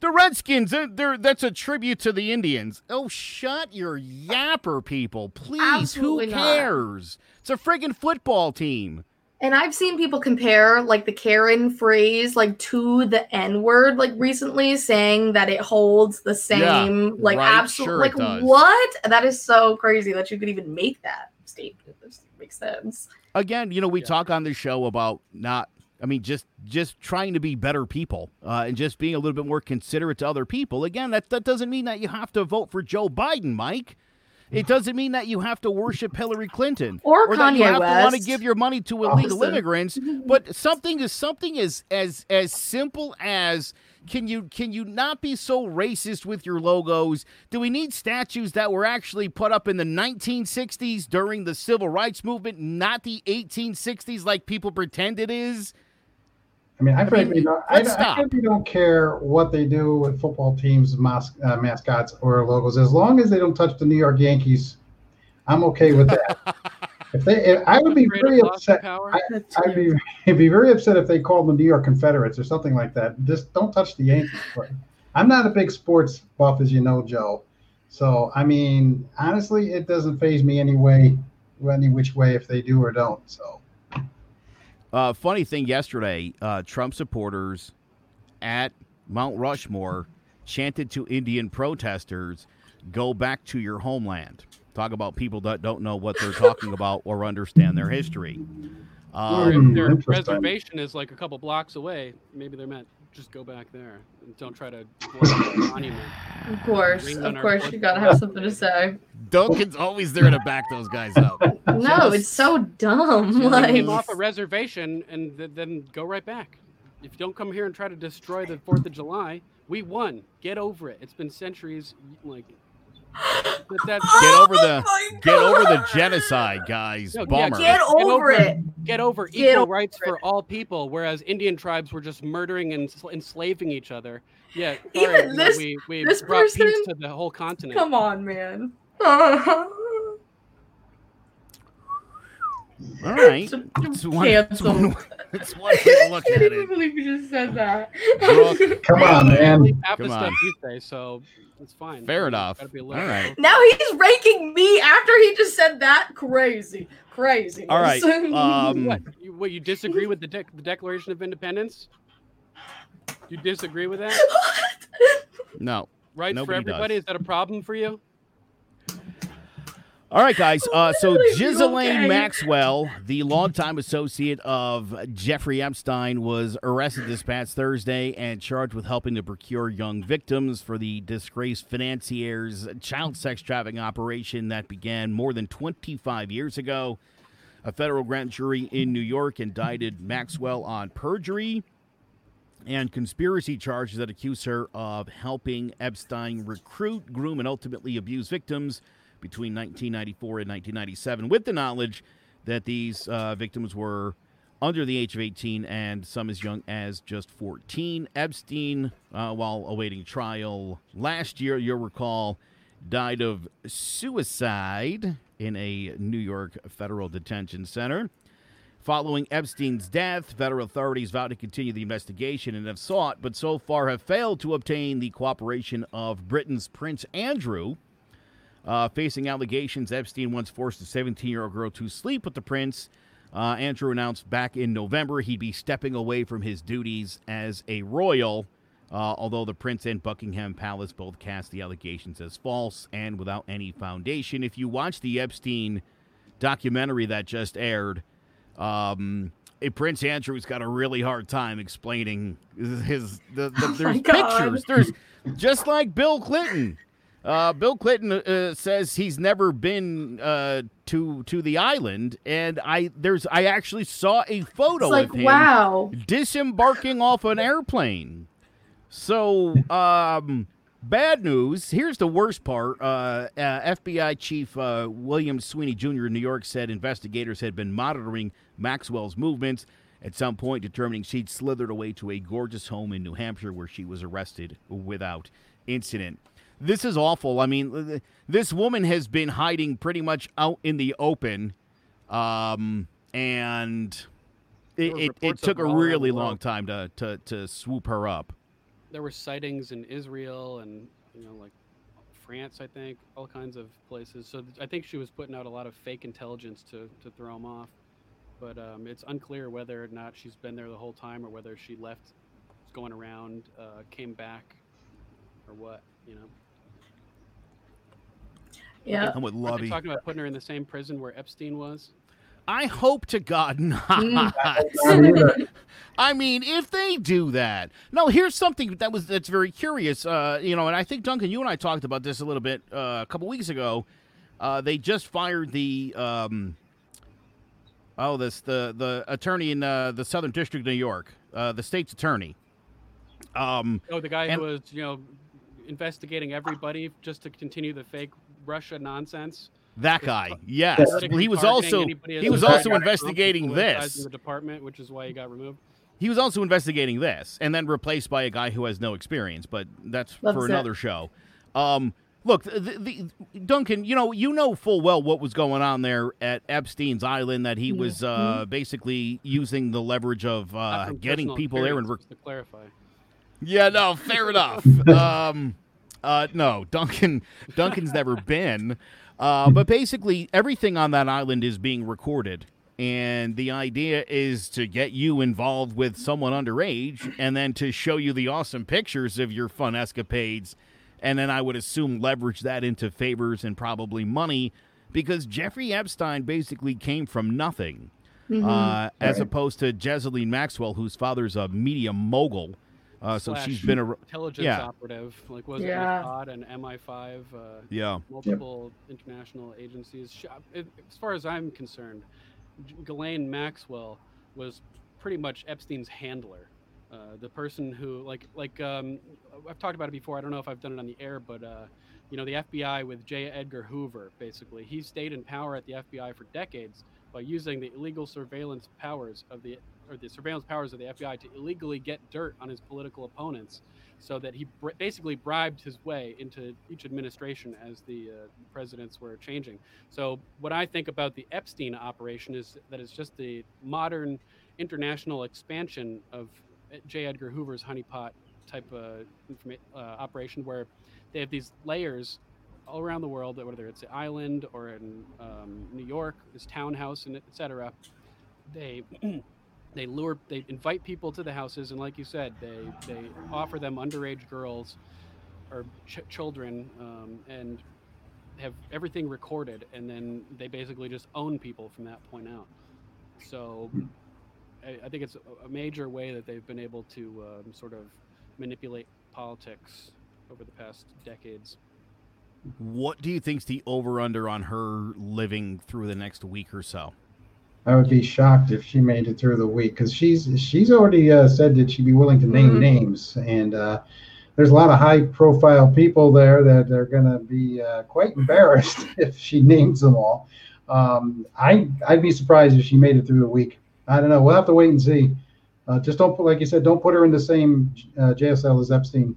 the Redskins, they're, they're, that's a tribute to the Indians. Oh, shut your yapper, people, please. Absolutely Who not. cares? It's a friggin' football team. And I've seen people compare like the Karen phrase like to the N word like recently, saying that it holds the same like right, absolute sure like what? That is so crazy that you could even make that statement. It sense. again, you know, we Yeah. talk on the show about not. I mean, just just trying to be better people uh, and just being a little bit more considerate to other people. Again, that that doesn't mean that you have to vote for Joe Biden, Mike. It doesn't mean that you have to worship Hillary Clinton Or that you Kanye have to want to give your money to illegal Listen. immigrants. But something is something as as as simple as can you can you not be so racist with your logos? Do we need statues that were actually put up in the 1960s during the civil rights movement, not the 1860s like people pretend it is? I mean, I frankly don't. I, let's I stop. frankly don't care what they do with football teams, mas- uh, mascots, or logos, as long as they don't touch the New York Yankees. I'm okay with that. if they, if, I would be very upset. I, I'd be, I'd be very upset if they called them the New York Confederates or something like that. Just don't touch the Yankees. But I'm not a big sports buff, as you know, Joe. So I mean, honestly, it doesn't phase me any way, any which way if they do or don't. So Uh, funny thing yesterday, uh, Trump supporters at Mount Rushmore chanted to Indian protesters, "Go back to your homeland." Talk about people that don't know what they're talking about or understand their history. Or Um, if their interesting. reservation is like a couple blocks away, maybe they're meant just go back there and don't try to blow up the monument. Of course, Ring of course, fourth you gotta have something to say. Duncan's always there to back those guys up. No, it's so dumb. Take Like, off a reservation and th- then go right back. If you don't come here and try to destroy the Fourth of July, we won. Get over it. It's been centuries. Like that, that's Get over the Oh my get over the genocide, guys. No, yeah, Bummer. Get Get over over it. get over Get equal over rights it. for all people, whereas Indian tribes were just murdering and sl- enslaving each other. Yeah, Even sorry, you know, this- we, we this brought peace to the whole continent. Come on, man. All right. It's one, it's Cancel. one, it's one way to look I at can't it. even believe you just said that. Brooke, come on, man. believe half the Come stuff on. you say, so it's fine. Fair enough. gotta be a All little- right. now he's ranking me after he just said that. Crazy, crazy. All right. Um, What? You, what? You disagree with the, dec- the Declaration of Independence? You disagree with that? What? no. Rights for everybody? does. Is that a problem for you? All right, guys. Uh, so? Ghislaine Okay. Maxwell, the longtime associate of Jeffrey Epstein, was arrested this past Thursday and charged with helping to procure young victims for the disgraced financier's child sex trafficking operation that began more than 25 years ago. A federal grand jury in New York indicted Maxwell on perjury and conspiracy charges that accuse her of helping Epstein recruit, groom, and ultimately abuse victims between 1994 and 1997, with the knowledge that these uh, victims were under the age of 18 and some as young as just 14. Epstein, uh, while awaiting trial last year, you'll recall, died of suicide in a New York federal detention center. Following Epstein's death, federal authorities vowed to continue the investigation and have sought, but so far have failed to obtain the cooperation of Britain's Prince Andrew. Uh, facing allegations, Epstein once forced a 17 year old girl to sleep with the prince. Uh, Andrew announced back in November he'd be stepping away from his duties as a royal, uh, although the prince and Buckingham Palace both cast the allegations as false and without any foundation. If you watch the Epstein documentary that just aired, um, Prince Andrew's got a really hard time explaining his the, the Oh there's pictures. There's just like Bill Clinton. Uh, Bill Clinton uh, says he's never been uh, to to the island, and I there's I actually saw a photo It's like, of him wow. disembarking off an airplane. So, um, bad news. Here's the worst part. Uh, uh, FBI Chief uh, William Sweeney Jr. in New York said investigators had been monitoring Maxwell's movements. At some point, determining she'd slithered away to a gorgeous home in New Hampshire where she was arrested without incident. This is awful. I mean, this woman has been hiding pretty much out in the open, um, and it, it, it took a her all around really long time to, to, to swoop her up. There were sightings in Israel and you know like France, I think, all kinds of places. So I think she was putting out a lot of fake intelligence to to throw him off. But um, it's unclear whether or not she's been there the whole time or whether she left, was going around, uh, came back, or what. You know, Yeah. I would Aren't love talking about putting her in the same prison where Epstein was? I hope to God not. Not. I mean, if they do that, no. Here's something that was that's very curious. Uh, you know, and I think Duncan, you and I talked about this a little bit uh, a couple weeks ago. Uh, they just fired the um, oh this the the attorney in uh, the Southern District of New York, uh, the state's attorney. Um, Oh, the guy And- who was, you know, investigating everybody just to continue the fake Russia nonsense. that guy, yes. politically He was also he was also to Trump and investigating this. The department, which is why he got removed. He was also investigating this, and then replaced by a guy who has no experience. But that's Loves for it. another show. Um, look, the, the, Duncan, you know, you know full well what was going on there at Epstein's Island. That he was uh, basically using the leverage of uh, getting people there and. experience, just to clarify. Yeah, no, fair enough. Um, uh, no, Duncan, Duncan's never been. Uh, but basically, everything on that island is being recorded, and the idea is to get you involved with someone underage, and then to show you the awesome pictures of your fun escapades, and then I would assume leverage that into favors and probably money, because Jeffrey Epstein basically came from nothing, uh, as Right. opposed to Ghislaine Maxwell, whose father's a media mogul. Uh, so she's been a intelligence yeah. operative, like was Yeah. it Mossad and MI5, uh, yeah. multiple international agencies. Sh- it- As far as I'm concerned, J- Ghislaine Maxwell was pretty much Epstein's handler, uh, the person who, like, like um, I've talked about it before. I don't know if I've done it on the air, but uh, you know, the FBI with J. Edgar Hoover, basically, he stayed in power at the FBI for decades by using the illegal surveillance powers of the or the surveillance powers of the FBI to illegally get dirt on his political opponents so that he br- basically bribed his way into each administration as the uh, presidents were changing. So, what I think about the Epstein operation is that it's just the modern international expansion of J. Edgar Hoover's honeypot type of informa- uh, operation where they have these layers all around the world, whether it's the island or in um, New York, this townhouse, and et cetera. They they lure they invite people to the houses and like you said they they offer them underage girls or ch- children um, and have everything recorded and then they basically just own people from that point out so i, I think it's a, major way that they've been able to um, sort of manipulate politics over the past decades What do you think's the over under on her living through the next week or so? I would be shocked if she made it through the week because she's she's already uh, said that she'd be willing to name Mhm. names, and uh, there's a lot of high-profile people there that are going to be uh, quite embarrassed if she names them all. Um, I I'd be surprised if she made it through the week. I don't know. We'll have to wait and see. Uh, just don't put, like you said, don't put her in the same uh, JSL as Epstein.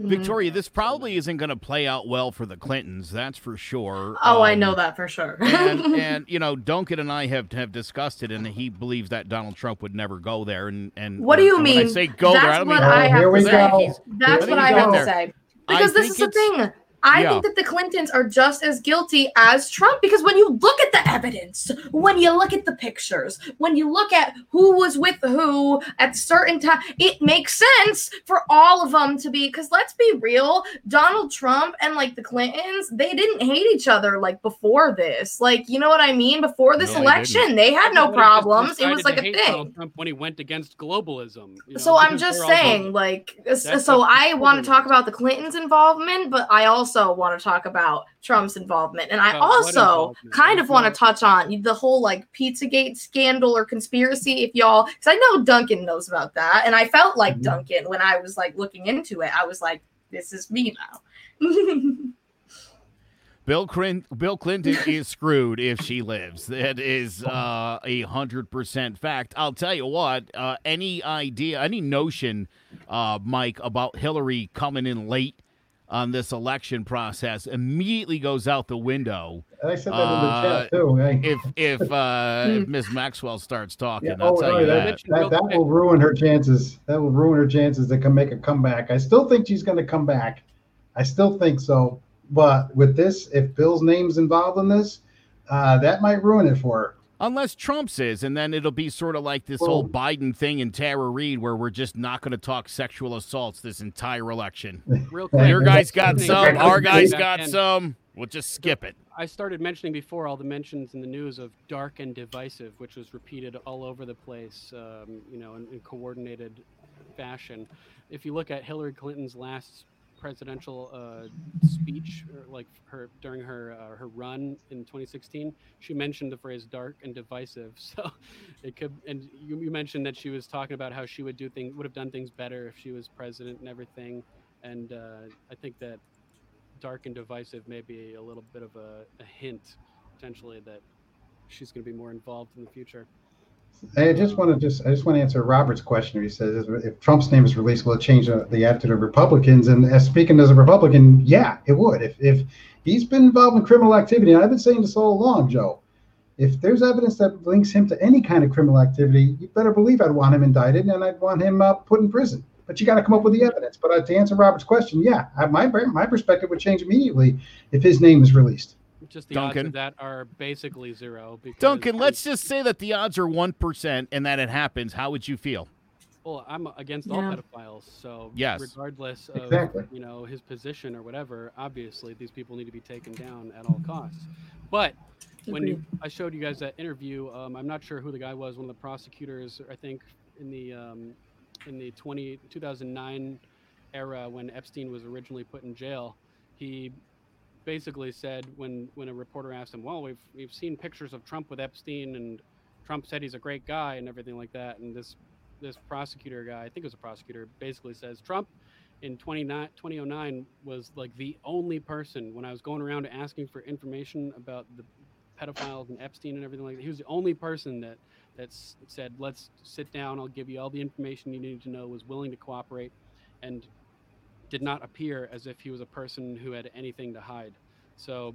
Mhm. Victoria, this probably isn't going to play out well for the Clintons, that's for sure. Oh, I Um, know that for sure. and, and you know, Duncan and I have have discussed it, and he believes that Donald Trump would never go there. And and What do you and When I mean? say go there, I That's don't what mean I have here to say. That's what I have to say. I Because this is the thing. I Yeah. think that the Clintons are just as guilty as Trump because when you look at the evidence, when you look at the pictures, when you look at who was with who at certain time, it makes sense for all of them to be. Because let's be real, Donald Trump and like the Clintons, they didn't hate each other like before this. Like, you know what I mean? Before this No, election, they had no problems. It was like a thing. Trump when he went against globalism. you know, So I'm just saying, like, so I want to talk about the Clintons' involvement, but I also want to talk about Trump's involvement, and I what also kind of want to touch on the whole like PizzaGate scandal or conspiracy. If y'all, because I know Duncan knows about that, and I felt like Mhm. Duncan when I was like looking into it. I was like, this is me now. Bill Clinton, Bill Clinton is screwed if she lives. That is uh, a hundred percent fact. I'll tell you what. Uh, any idea, any notion, uh, Mike, about Hillary coming in late on this election process immediately goes out the window I said that Uh, in the chat too. Hey. if if uh, if Miss Maxwell starts talking. Yeah, I'll oh, tell no, you that, that. that, that will ruin her chances. That will ruin her chances to come make a comeback. I still think she's going to come back. I still think so. But with this, if Bill's name's involved in this, uh, that might ruin it for her. Unless Trump's is, and then it'll be sort of like this Well- whole Biden thing and Tara Reade, where we're just not going to talk sexual assaults this entire election. Real quick, Your guys got some, our guys got some. We'll just skip it. I started mentioning before all the mentions in the news of dark and divisive, which was repeated all over the place, um, you know, in, in coordinated fashion. If you look at Hillary Clinton's last presidential uh, speech, like her during her uh, her run in 2016, she mentioned the phrase "dark and divisive." So it could, and you, you mentioned that she was talking about how she would do things, would have done things better if she was president and everything. And uh, I think that dark and divisive may be a little bit of a, a hint, potentially, that she's going to be more involved in the future. I just want to just I just want to answer Robert's question. He says if Trump's name is released, will it change the attitude of Republicans? And as speaking as a Republican, yeah, it would. If if he's been involved in criminal activity, and I've been saying this all along, Joe. If there's evidence that links him to any kind of criminal activity, you better believe I'd want him indicted and I'd want him uh, put in prison. But you got to come up with the evidence. But uh, to answer Robert's question, yeah, my my perspective would change immediately if his name is released just the Duncan. odds of that are basically zero. Because Duncan, let's just say that the odds are one percent and that it happens. How would you feel? Well, I'm against all pedophiles, so yes. regardless of exactly. you know his position or whatever, obviously these people need to be taken down at all costs. But when you, I showed you guys that interview, um, I'm not sure who the guy was, one of the prosecutors, I think in the um, in the 20, 2009 era when Epstein was originally put in jail, he basically said when when a reporter asked him, "Well, we've we've seen pictures of Trump with Epstein, and Trump said he's a great guy and everything like that," and this this prosecutor guy, I think it was a prosecutor, basically says Trump in 2009 was like the only person when I was going around asking for information about the pedophiles and Epstein and everything like that. He was the only person that that said, "Let's sit down. I'll give you all the information you need to know." Was willing to cooperate, and did not appear as if he was a person who had anything to hide. So,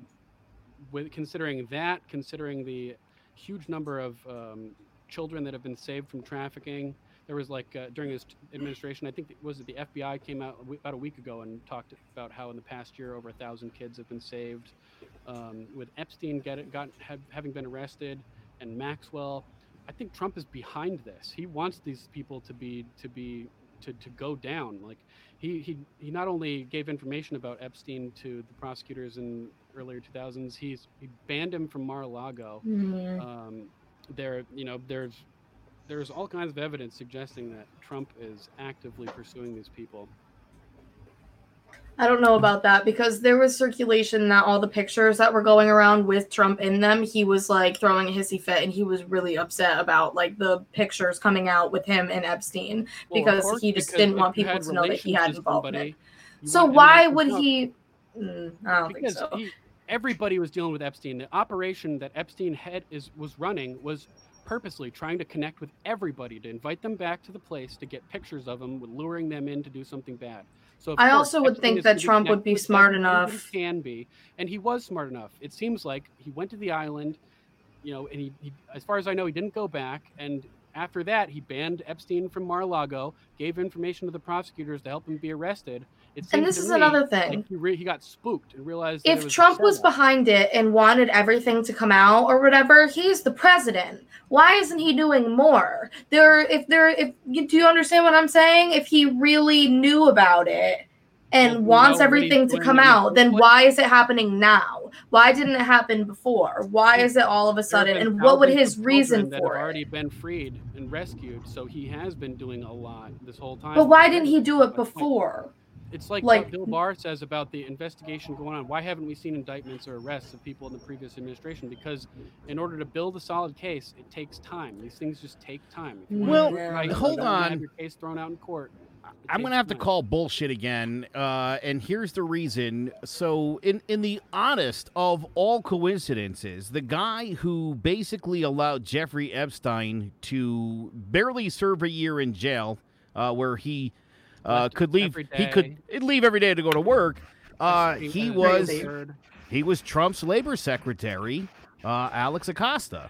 with considering that, considering the huge number of um, children that have been saved from trafficking, there was like uh, during his administration, I think it was the FBI came out about a week ago and talked about how in the past year over a thousand kids have been saved. Um, with Epstein get, got have, having been arrested and Maxwell, I think Trump is behind this. He wants these people to be to be to, to go down. Like he, he he not only gave information about Epstein to the prosecutors in earlier 2000s, he's he banned him from Mar-a-Lago. Mm-hmm. Um, there, you know, there's there's all kinds of evidence suggesting that Trump is actively pursuing these people. I don't know about that because there was circulation that all the pictures that were going around with Trump in them, he was like throwing a hissy fit and he was really upset about like the pictures coming out with him and Epstein well, because course, he just because didn't want people to know that he had involvement. So why would he? Mm, I don't because think so. He, everybody was dealing with Epstein. The operation that Epstein had is was running was purposely trying to connect with everybody to invite them back to the place to get pictures of them, luring them in to do something bad. So I course, also would think that Trump would be smart enough. Can be, and he was smart enough. It seems like he went to the island, you know, and he, he as far as I know, he didn't go back. And after that, he banned Epstein from Mar-a-Lago, gave information to the prosecutors to help him be arrested. And this is me, another thing. Like he, re- he, got spooked and realized if was Trump was behind it and wanted everything to come out or whatever, he's the president. Why isn't he doing more? There, if there, if you do you understand what I'm saying? If he really knew about it and well, wants everything to come out, then why is it happening now? Why didn't it happen before? Why is it all of a sudden? And what would his reason that for have already been freed and rescued? So he has been doing a lot this whole time. But why didn't he do it before? It's like, like what Bill Barr says about the investigation going on. Why haven't we seen indictments or arrests of people in the previous administration? Because in order to build a solid case, it takes time. These things just take time. Well, right, hold on. Have your case thrown out in court. I'm going to have to call bullshit again. Uh, and here's the reason. So, in, in the honest of all coincidences, the guy who basically allowed Jeffrey Epstein to barely serve a year in jail, uh, where he uh, could leave. He could leave every day to go to work. Uh, he was he was Trump's labor secretary, uh, Alex Acosta.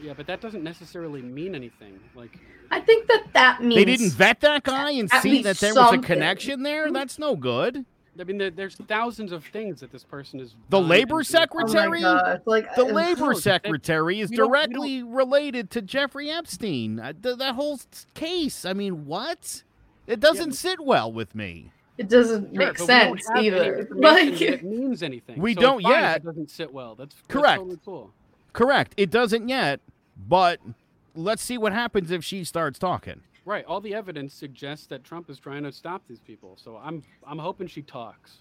Yeah, but that doesn't necessarily mean anything. Like I think that that means they didn't vet that guy and see that there something. was a connection there. That's no good. I mean, there, there's thousands of things that this person is. The labor secretary, oh like the labor secretary is directly related to Jeffrey Epstein. Uh, th- that whole case. I mean, what? It doesn't yeah. sit well with me. It doesn't sure, make sense either. Like it means anything. We so don't yet. It doesn't sit well. That's, that's correct. Totally cool. Correct. It doesn't yet, but let's see what happens if she starts talking. Right. All the evidence suggests that Trump is trying to stop these people. So I'm I'm hoping she talks.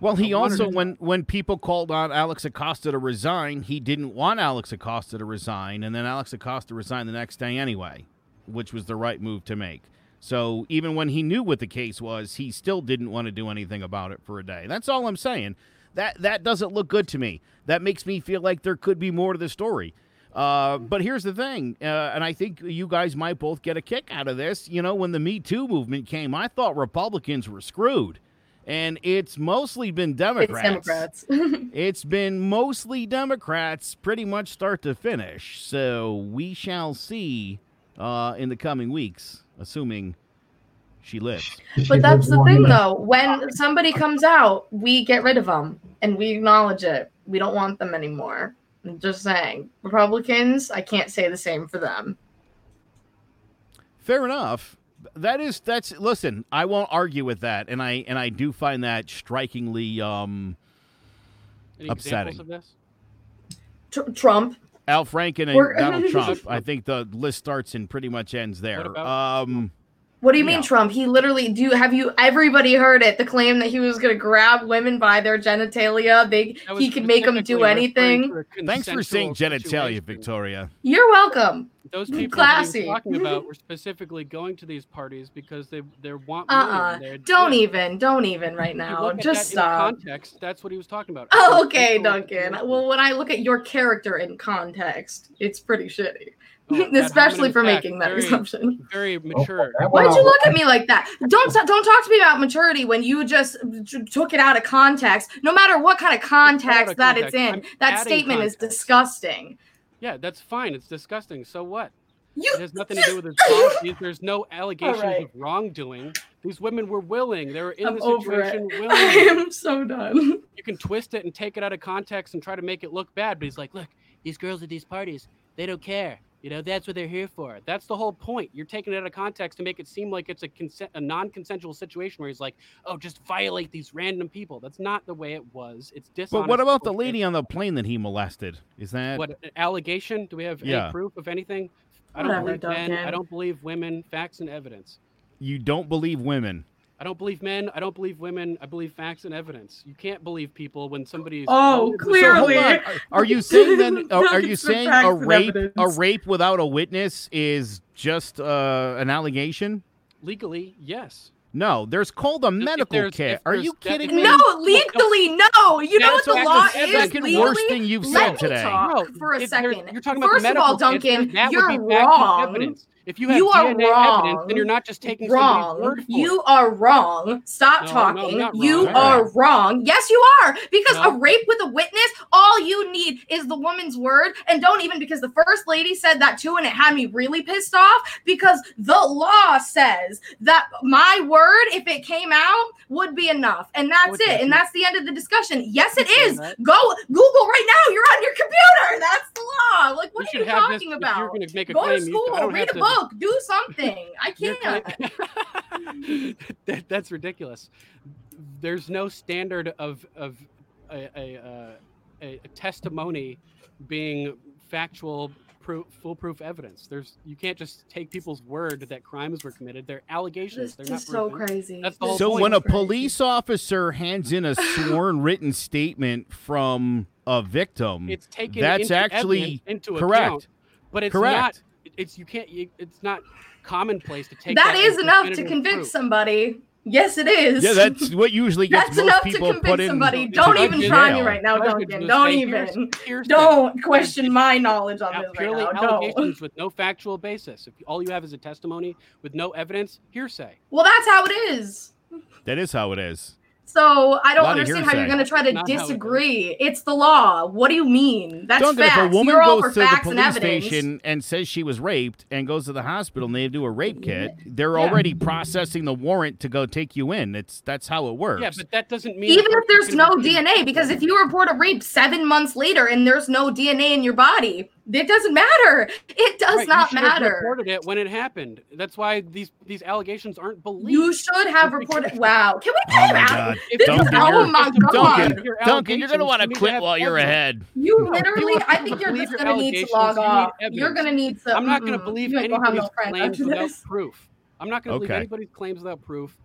Well, he I wondered also if- when when people called on Alex Acosta to resign, he didn't want Alex Acosta to resign, and then Alex Acosta resigned the next day anyway, which was the right move to make. So even when he knew what the case was, he still didn't want to do anything about it for a day. That's all I'm saying. That that doesn't look good to me. That makes me feel like there could be more to the story. Uh, but here's the thing, uh, and I think you guys might both get a kick out of this. You know, when the Me Too movement came, I thought Republicans were screwed, and it's mostly been Democrats. It's Democrats. Democrats. It's been mostly Democrats, pretty much start to finish. So we shall see uh, in the coming weeks, assuming she lives. but that's the thing, though. When somebody comes out, we get rid of them and we acknowledge it. We don't want them anymore. I'm just saying. Republicans, I can't say the same for them. Fair enough. That is that's listen. I won't argue with that, and I and I do find that strikingly um, Any Upsetting. examples of this? Tr- Trump, Al Franken and Donald Trump. I think the list starts and pretty much ends there. What about- Um, What do you mean, Yeah. Trump? He literally do. Have you? Everybody heard it. The claim that he was going to grab women by their genitalia. They he could make them do anything. to thanks for saying consensual genitalia, situation. Victoria. You're welcome. Those people Classy. that he talking about were specifically going to these parties because they they want. Uh uh women. They're- Don't yeah. even. Don't even right If you now. look at Just that in stop. context, that's what he was talking about. Oh, okay, Duncan. Well, when I look at your character in context, it's pretty shitty, Oh, especially for fact, making that very, assumption. Very oh, mature. that Why'd you look at me like that? Don't don't talk to me about maturity when you just t- took it out of context. No matter what kind of context of that it's in. I'm that adding statement is disgusting. Yeah, that's fine. It's disgusting. So what? You It has nothing to do with his policies. There's no allegations right. of wrongdoing. These women were willing. They were in I'm the over it. situation I am so done. You can twist it and take it out of context and try to make it look bad. But he's like, look, these girls at these parties, they don't care. You know, that's what they're here for. That's the whole point. You're taking it out of context to make it seem like it's a consent, a non-consensual situation where he's like, oh, just violate these random people. That's not the way it was. It's dishonest. But what about the lady on the plane that he molested? Is that What an allegation? Do we have Yeah. any proof of anything? I don't Whatever, believe men. I don't believe women. Facts and evidence. you don't believe women? I don't believe men. I don't believe women. I believe facts and evidence. You can't believe people when somebody's Oh, wanted clearly. So hold on. Are, are you saying then? Are, are you saying a rape a rape without a witness is just uh, an allegation? legally, yes. No, there's called a medical there's- kit. Are you kidding me? No, legally, no. You know what That's the the law second- is second legally? worst thing you've Let said me today. talk No, for a second. You're talking about First the of all, medical Duncan, you're would be fact and wrong. If you have You are DNA wrong. evidence, then you're not just taking wrong. word for You are wrong. Stop No, no, talking. I'm you are wrong. Yes, you are. Because No. a rape with a witness, all you need is the woman's word. And don't even because the first lady said that too, and it had me really pissed off because the law says that my word, if it came out, would be enough. And that's it. And that's the end of the discussion. Yes, it is. that. Go Google right now. You're on your computer. That's the law. Like, what you are you talking this, about? you're going to make a Go claim, to school, read a have to- book, do something. I can't. claim- that, that's ridiculous. There's no standard of of a, a, uh, a, a testimony being factual, proof, foolproof evidence. There's you can't just take people's word that crimes were committed. They're allegations. This They're is not so crazy. That's the So point. when a police officer hands in a sworn written statement from a victim, It's taken that's into actually evidence into correct. account, but it's Correct. not. It's you can't. You, it's not commonplace to take that, that is enough to definitive convict proof. somebody. Yes, it is. yeah, that's what usually gets That's most enough to people put convict in. somebody. Don't even jail. try me right now, Judge would Duncan. Don't say, even. "Here's- here's Don't the- question my knowledge on Now, this right now. Don't. allegations with no factual basis. If all you have is a testimony with no evidence, hearsay. Well, that's how it is. That is how it is. So I don't Lot of understand how you're going to try to Not how it is. disagree. It's the law. What do you mean? That's Duncan, facts. if a woman you're all goes for to the facts and police evidence. station and says she was raped and goes to the hospital and they do a rape kit, they're Yeah. already processing the warrant to go take you in. It's that's how it works. Yeah, but that doesn't mean Even if there's no DNA, because if you report a rape seven months later and there's no DNA in your body, it doesn't matter. It does Right, you not have matter. Reported it when it happened. That's why these these allegations aren't believed. You should have reported. because- Wow. Can we Oh get him my out? God. If This you is, Duncan, have oh you're- my if god. Duncan, Your Duncan, you're gonna want to you need to quit while you're ahead. You literally, you I think you're believe just gonna need to log you off. You're gonna need to. I'm not going to believe you ain't gonna have anybody's no claims without proof. I'm not going to believe Okay. anybody's claims without proof.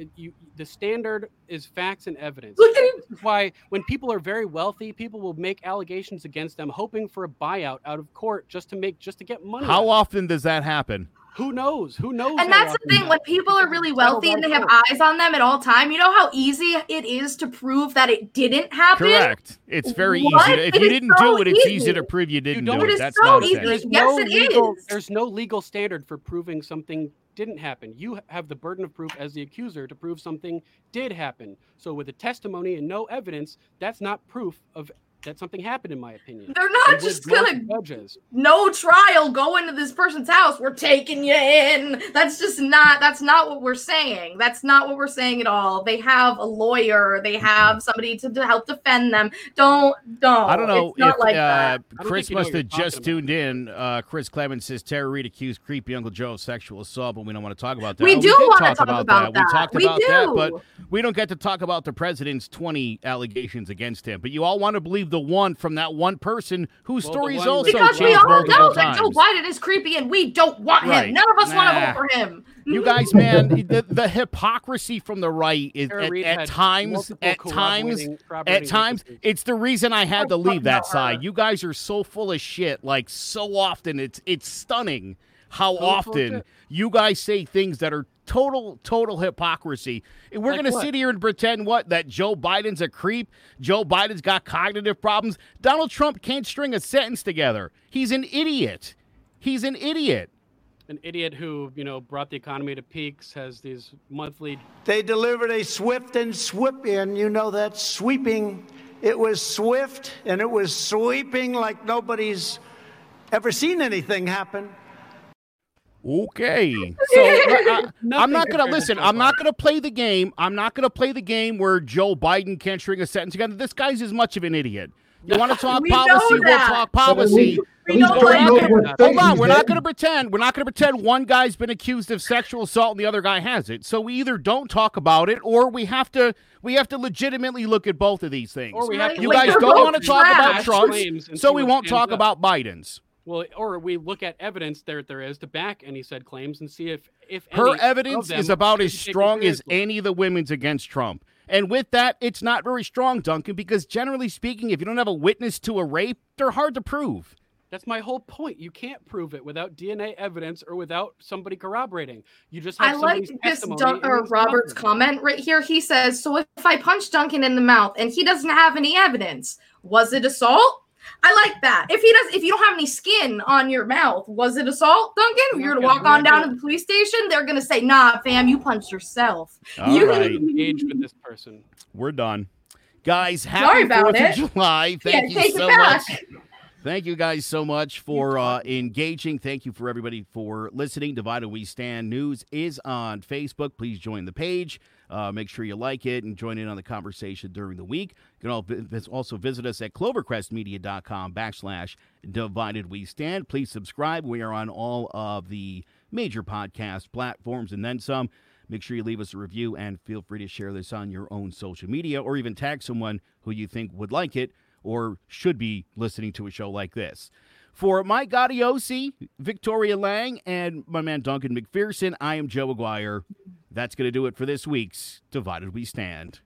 It, you, the standard is facts and evidence. Look at him. Why when people are very wealthy, people will make allegations against them, hoping for a buyout out of court just to make just to get money. How of often does that happen? Who knows? Who knows? And that's the thing that when people are really wealthy and they have eyes on them at all time. You know how easy it is to prove that it didn't happen. Correct. It's very What? easy. To, if It you didn't so do it, it's easy easy. to prove you didn't don't- do It it. is That's so not a easy. thing. There's Yes, no it legal, is. There's no legal standard for proving something didn't happen. You have the burden of proof as the accuser to prove something did happen. So with a testimony and no evidence, that's not proof of that something happened, in my opinion. They're not And just most gonna judges. no trial go into this person's house. We're taking you in. That's just not that's not what we're saying. That's not what we're saying at all. They have a lawyer, they have somebody to, to help defend them. Don't don't. I don't know It's not if like uh, that. Chris think you know must have just talking tuned in. Uh, Chris Clemens says Tara Reade accused creepy Uncle Joe of sexual assault, but we don't want to talk about that. We Oh, do did wanna talk about that. that. We talked We about that, but we don't get to talk about the president's 20 allegations against him. But you all want to believe the one from that one person whose Well, the story is also that- Because we all know times. that Joe Biden is creepy and we don't want Right. him. None of us want to vote for him. You guys, man, the, the hypocrisy from the right is at, at times, at times, at times, witnesses. it's the reason I had to leave that her. side. You guys are so full of shit. Like so often, it's it's stunning how full often you guys say things that are total total hypocrisy. And we're Like gonna sit here and pretend what that Joe Biden's a creep. Joe Biden's got cognitive problems. Donald Trump can't string a sentence together. He's an idiot. He's an idiot. An idiot who, you know, brought the economy to peaks, has these monthly They delivered a swift and sweep in. You know that sweeping. It was swift and it was sweeping like nobody's ever seen anything happen. Okay. So I, am not going to compared to listen. I'm not going to play the game. I'm not going to play the game where Joe Biden can't string a sentence together. This guy's as much of an idiot. You want to talk We policy? We'll that. talk policy. least- We know that. Hold on, we're not going to pretend. We're not going to pretend one guy's been accused of sexual assault and the other guy has it. So we either don't talk about it, or we have to we have to legitimately look at both of these things. Or we have to you Like, guys don't want to talk about trash. Trump's, so we won't talk up. about Biden's. Well, or we look at evidence there that there is to back any said claims and see if if Her any evidence is about as strong as any of the women's against Trump. And with that, it's not very strong, Duncan, because generally speaking, if you don't have a witness to a rape, they're hard to prove. That's my whole point. You can't prove it without DNA evidence or without somebody corroborating. You just have I like this testimony Dun- or Robert's comment right here. He says, "So if I punch Duncan in the mouth and he doesn't have any evidence, was it assault?" I like that. If he does, if you don't have any skin on your mouth, was it assault, Duncan? I'm You're gonna gonna- walk on down gonna- the police station. They're gonna say, "Nah, fam, you punched yourself." All You- right, Engage with this person. we're done. Guys, Sorry happy about 4th it. of July. Thank Yeah, you take it so back. much. Thank you guys so much for uh, engaging. Thank you for everybody for listening. Divided We Stand News is on Facebook. Please join the page. Uh, make sure you like it and join in on the conversation during the week. You can also visit us at clovercrestmedia.com backslash Divided We Stand. Please subscribe. We are on all of the major podcast platforms and then some. Make sure you leave us a review and feel free to share this on your own social media or even tag someone who you think would like it or should be listening to a show like this. For Mike Gaudiosi, Victoria Lang, and my man Duncan McPherson, I am Joe Aguirre. That's going to do it for this week's Divided We Stand.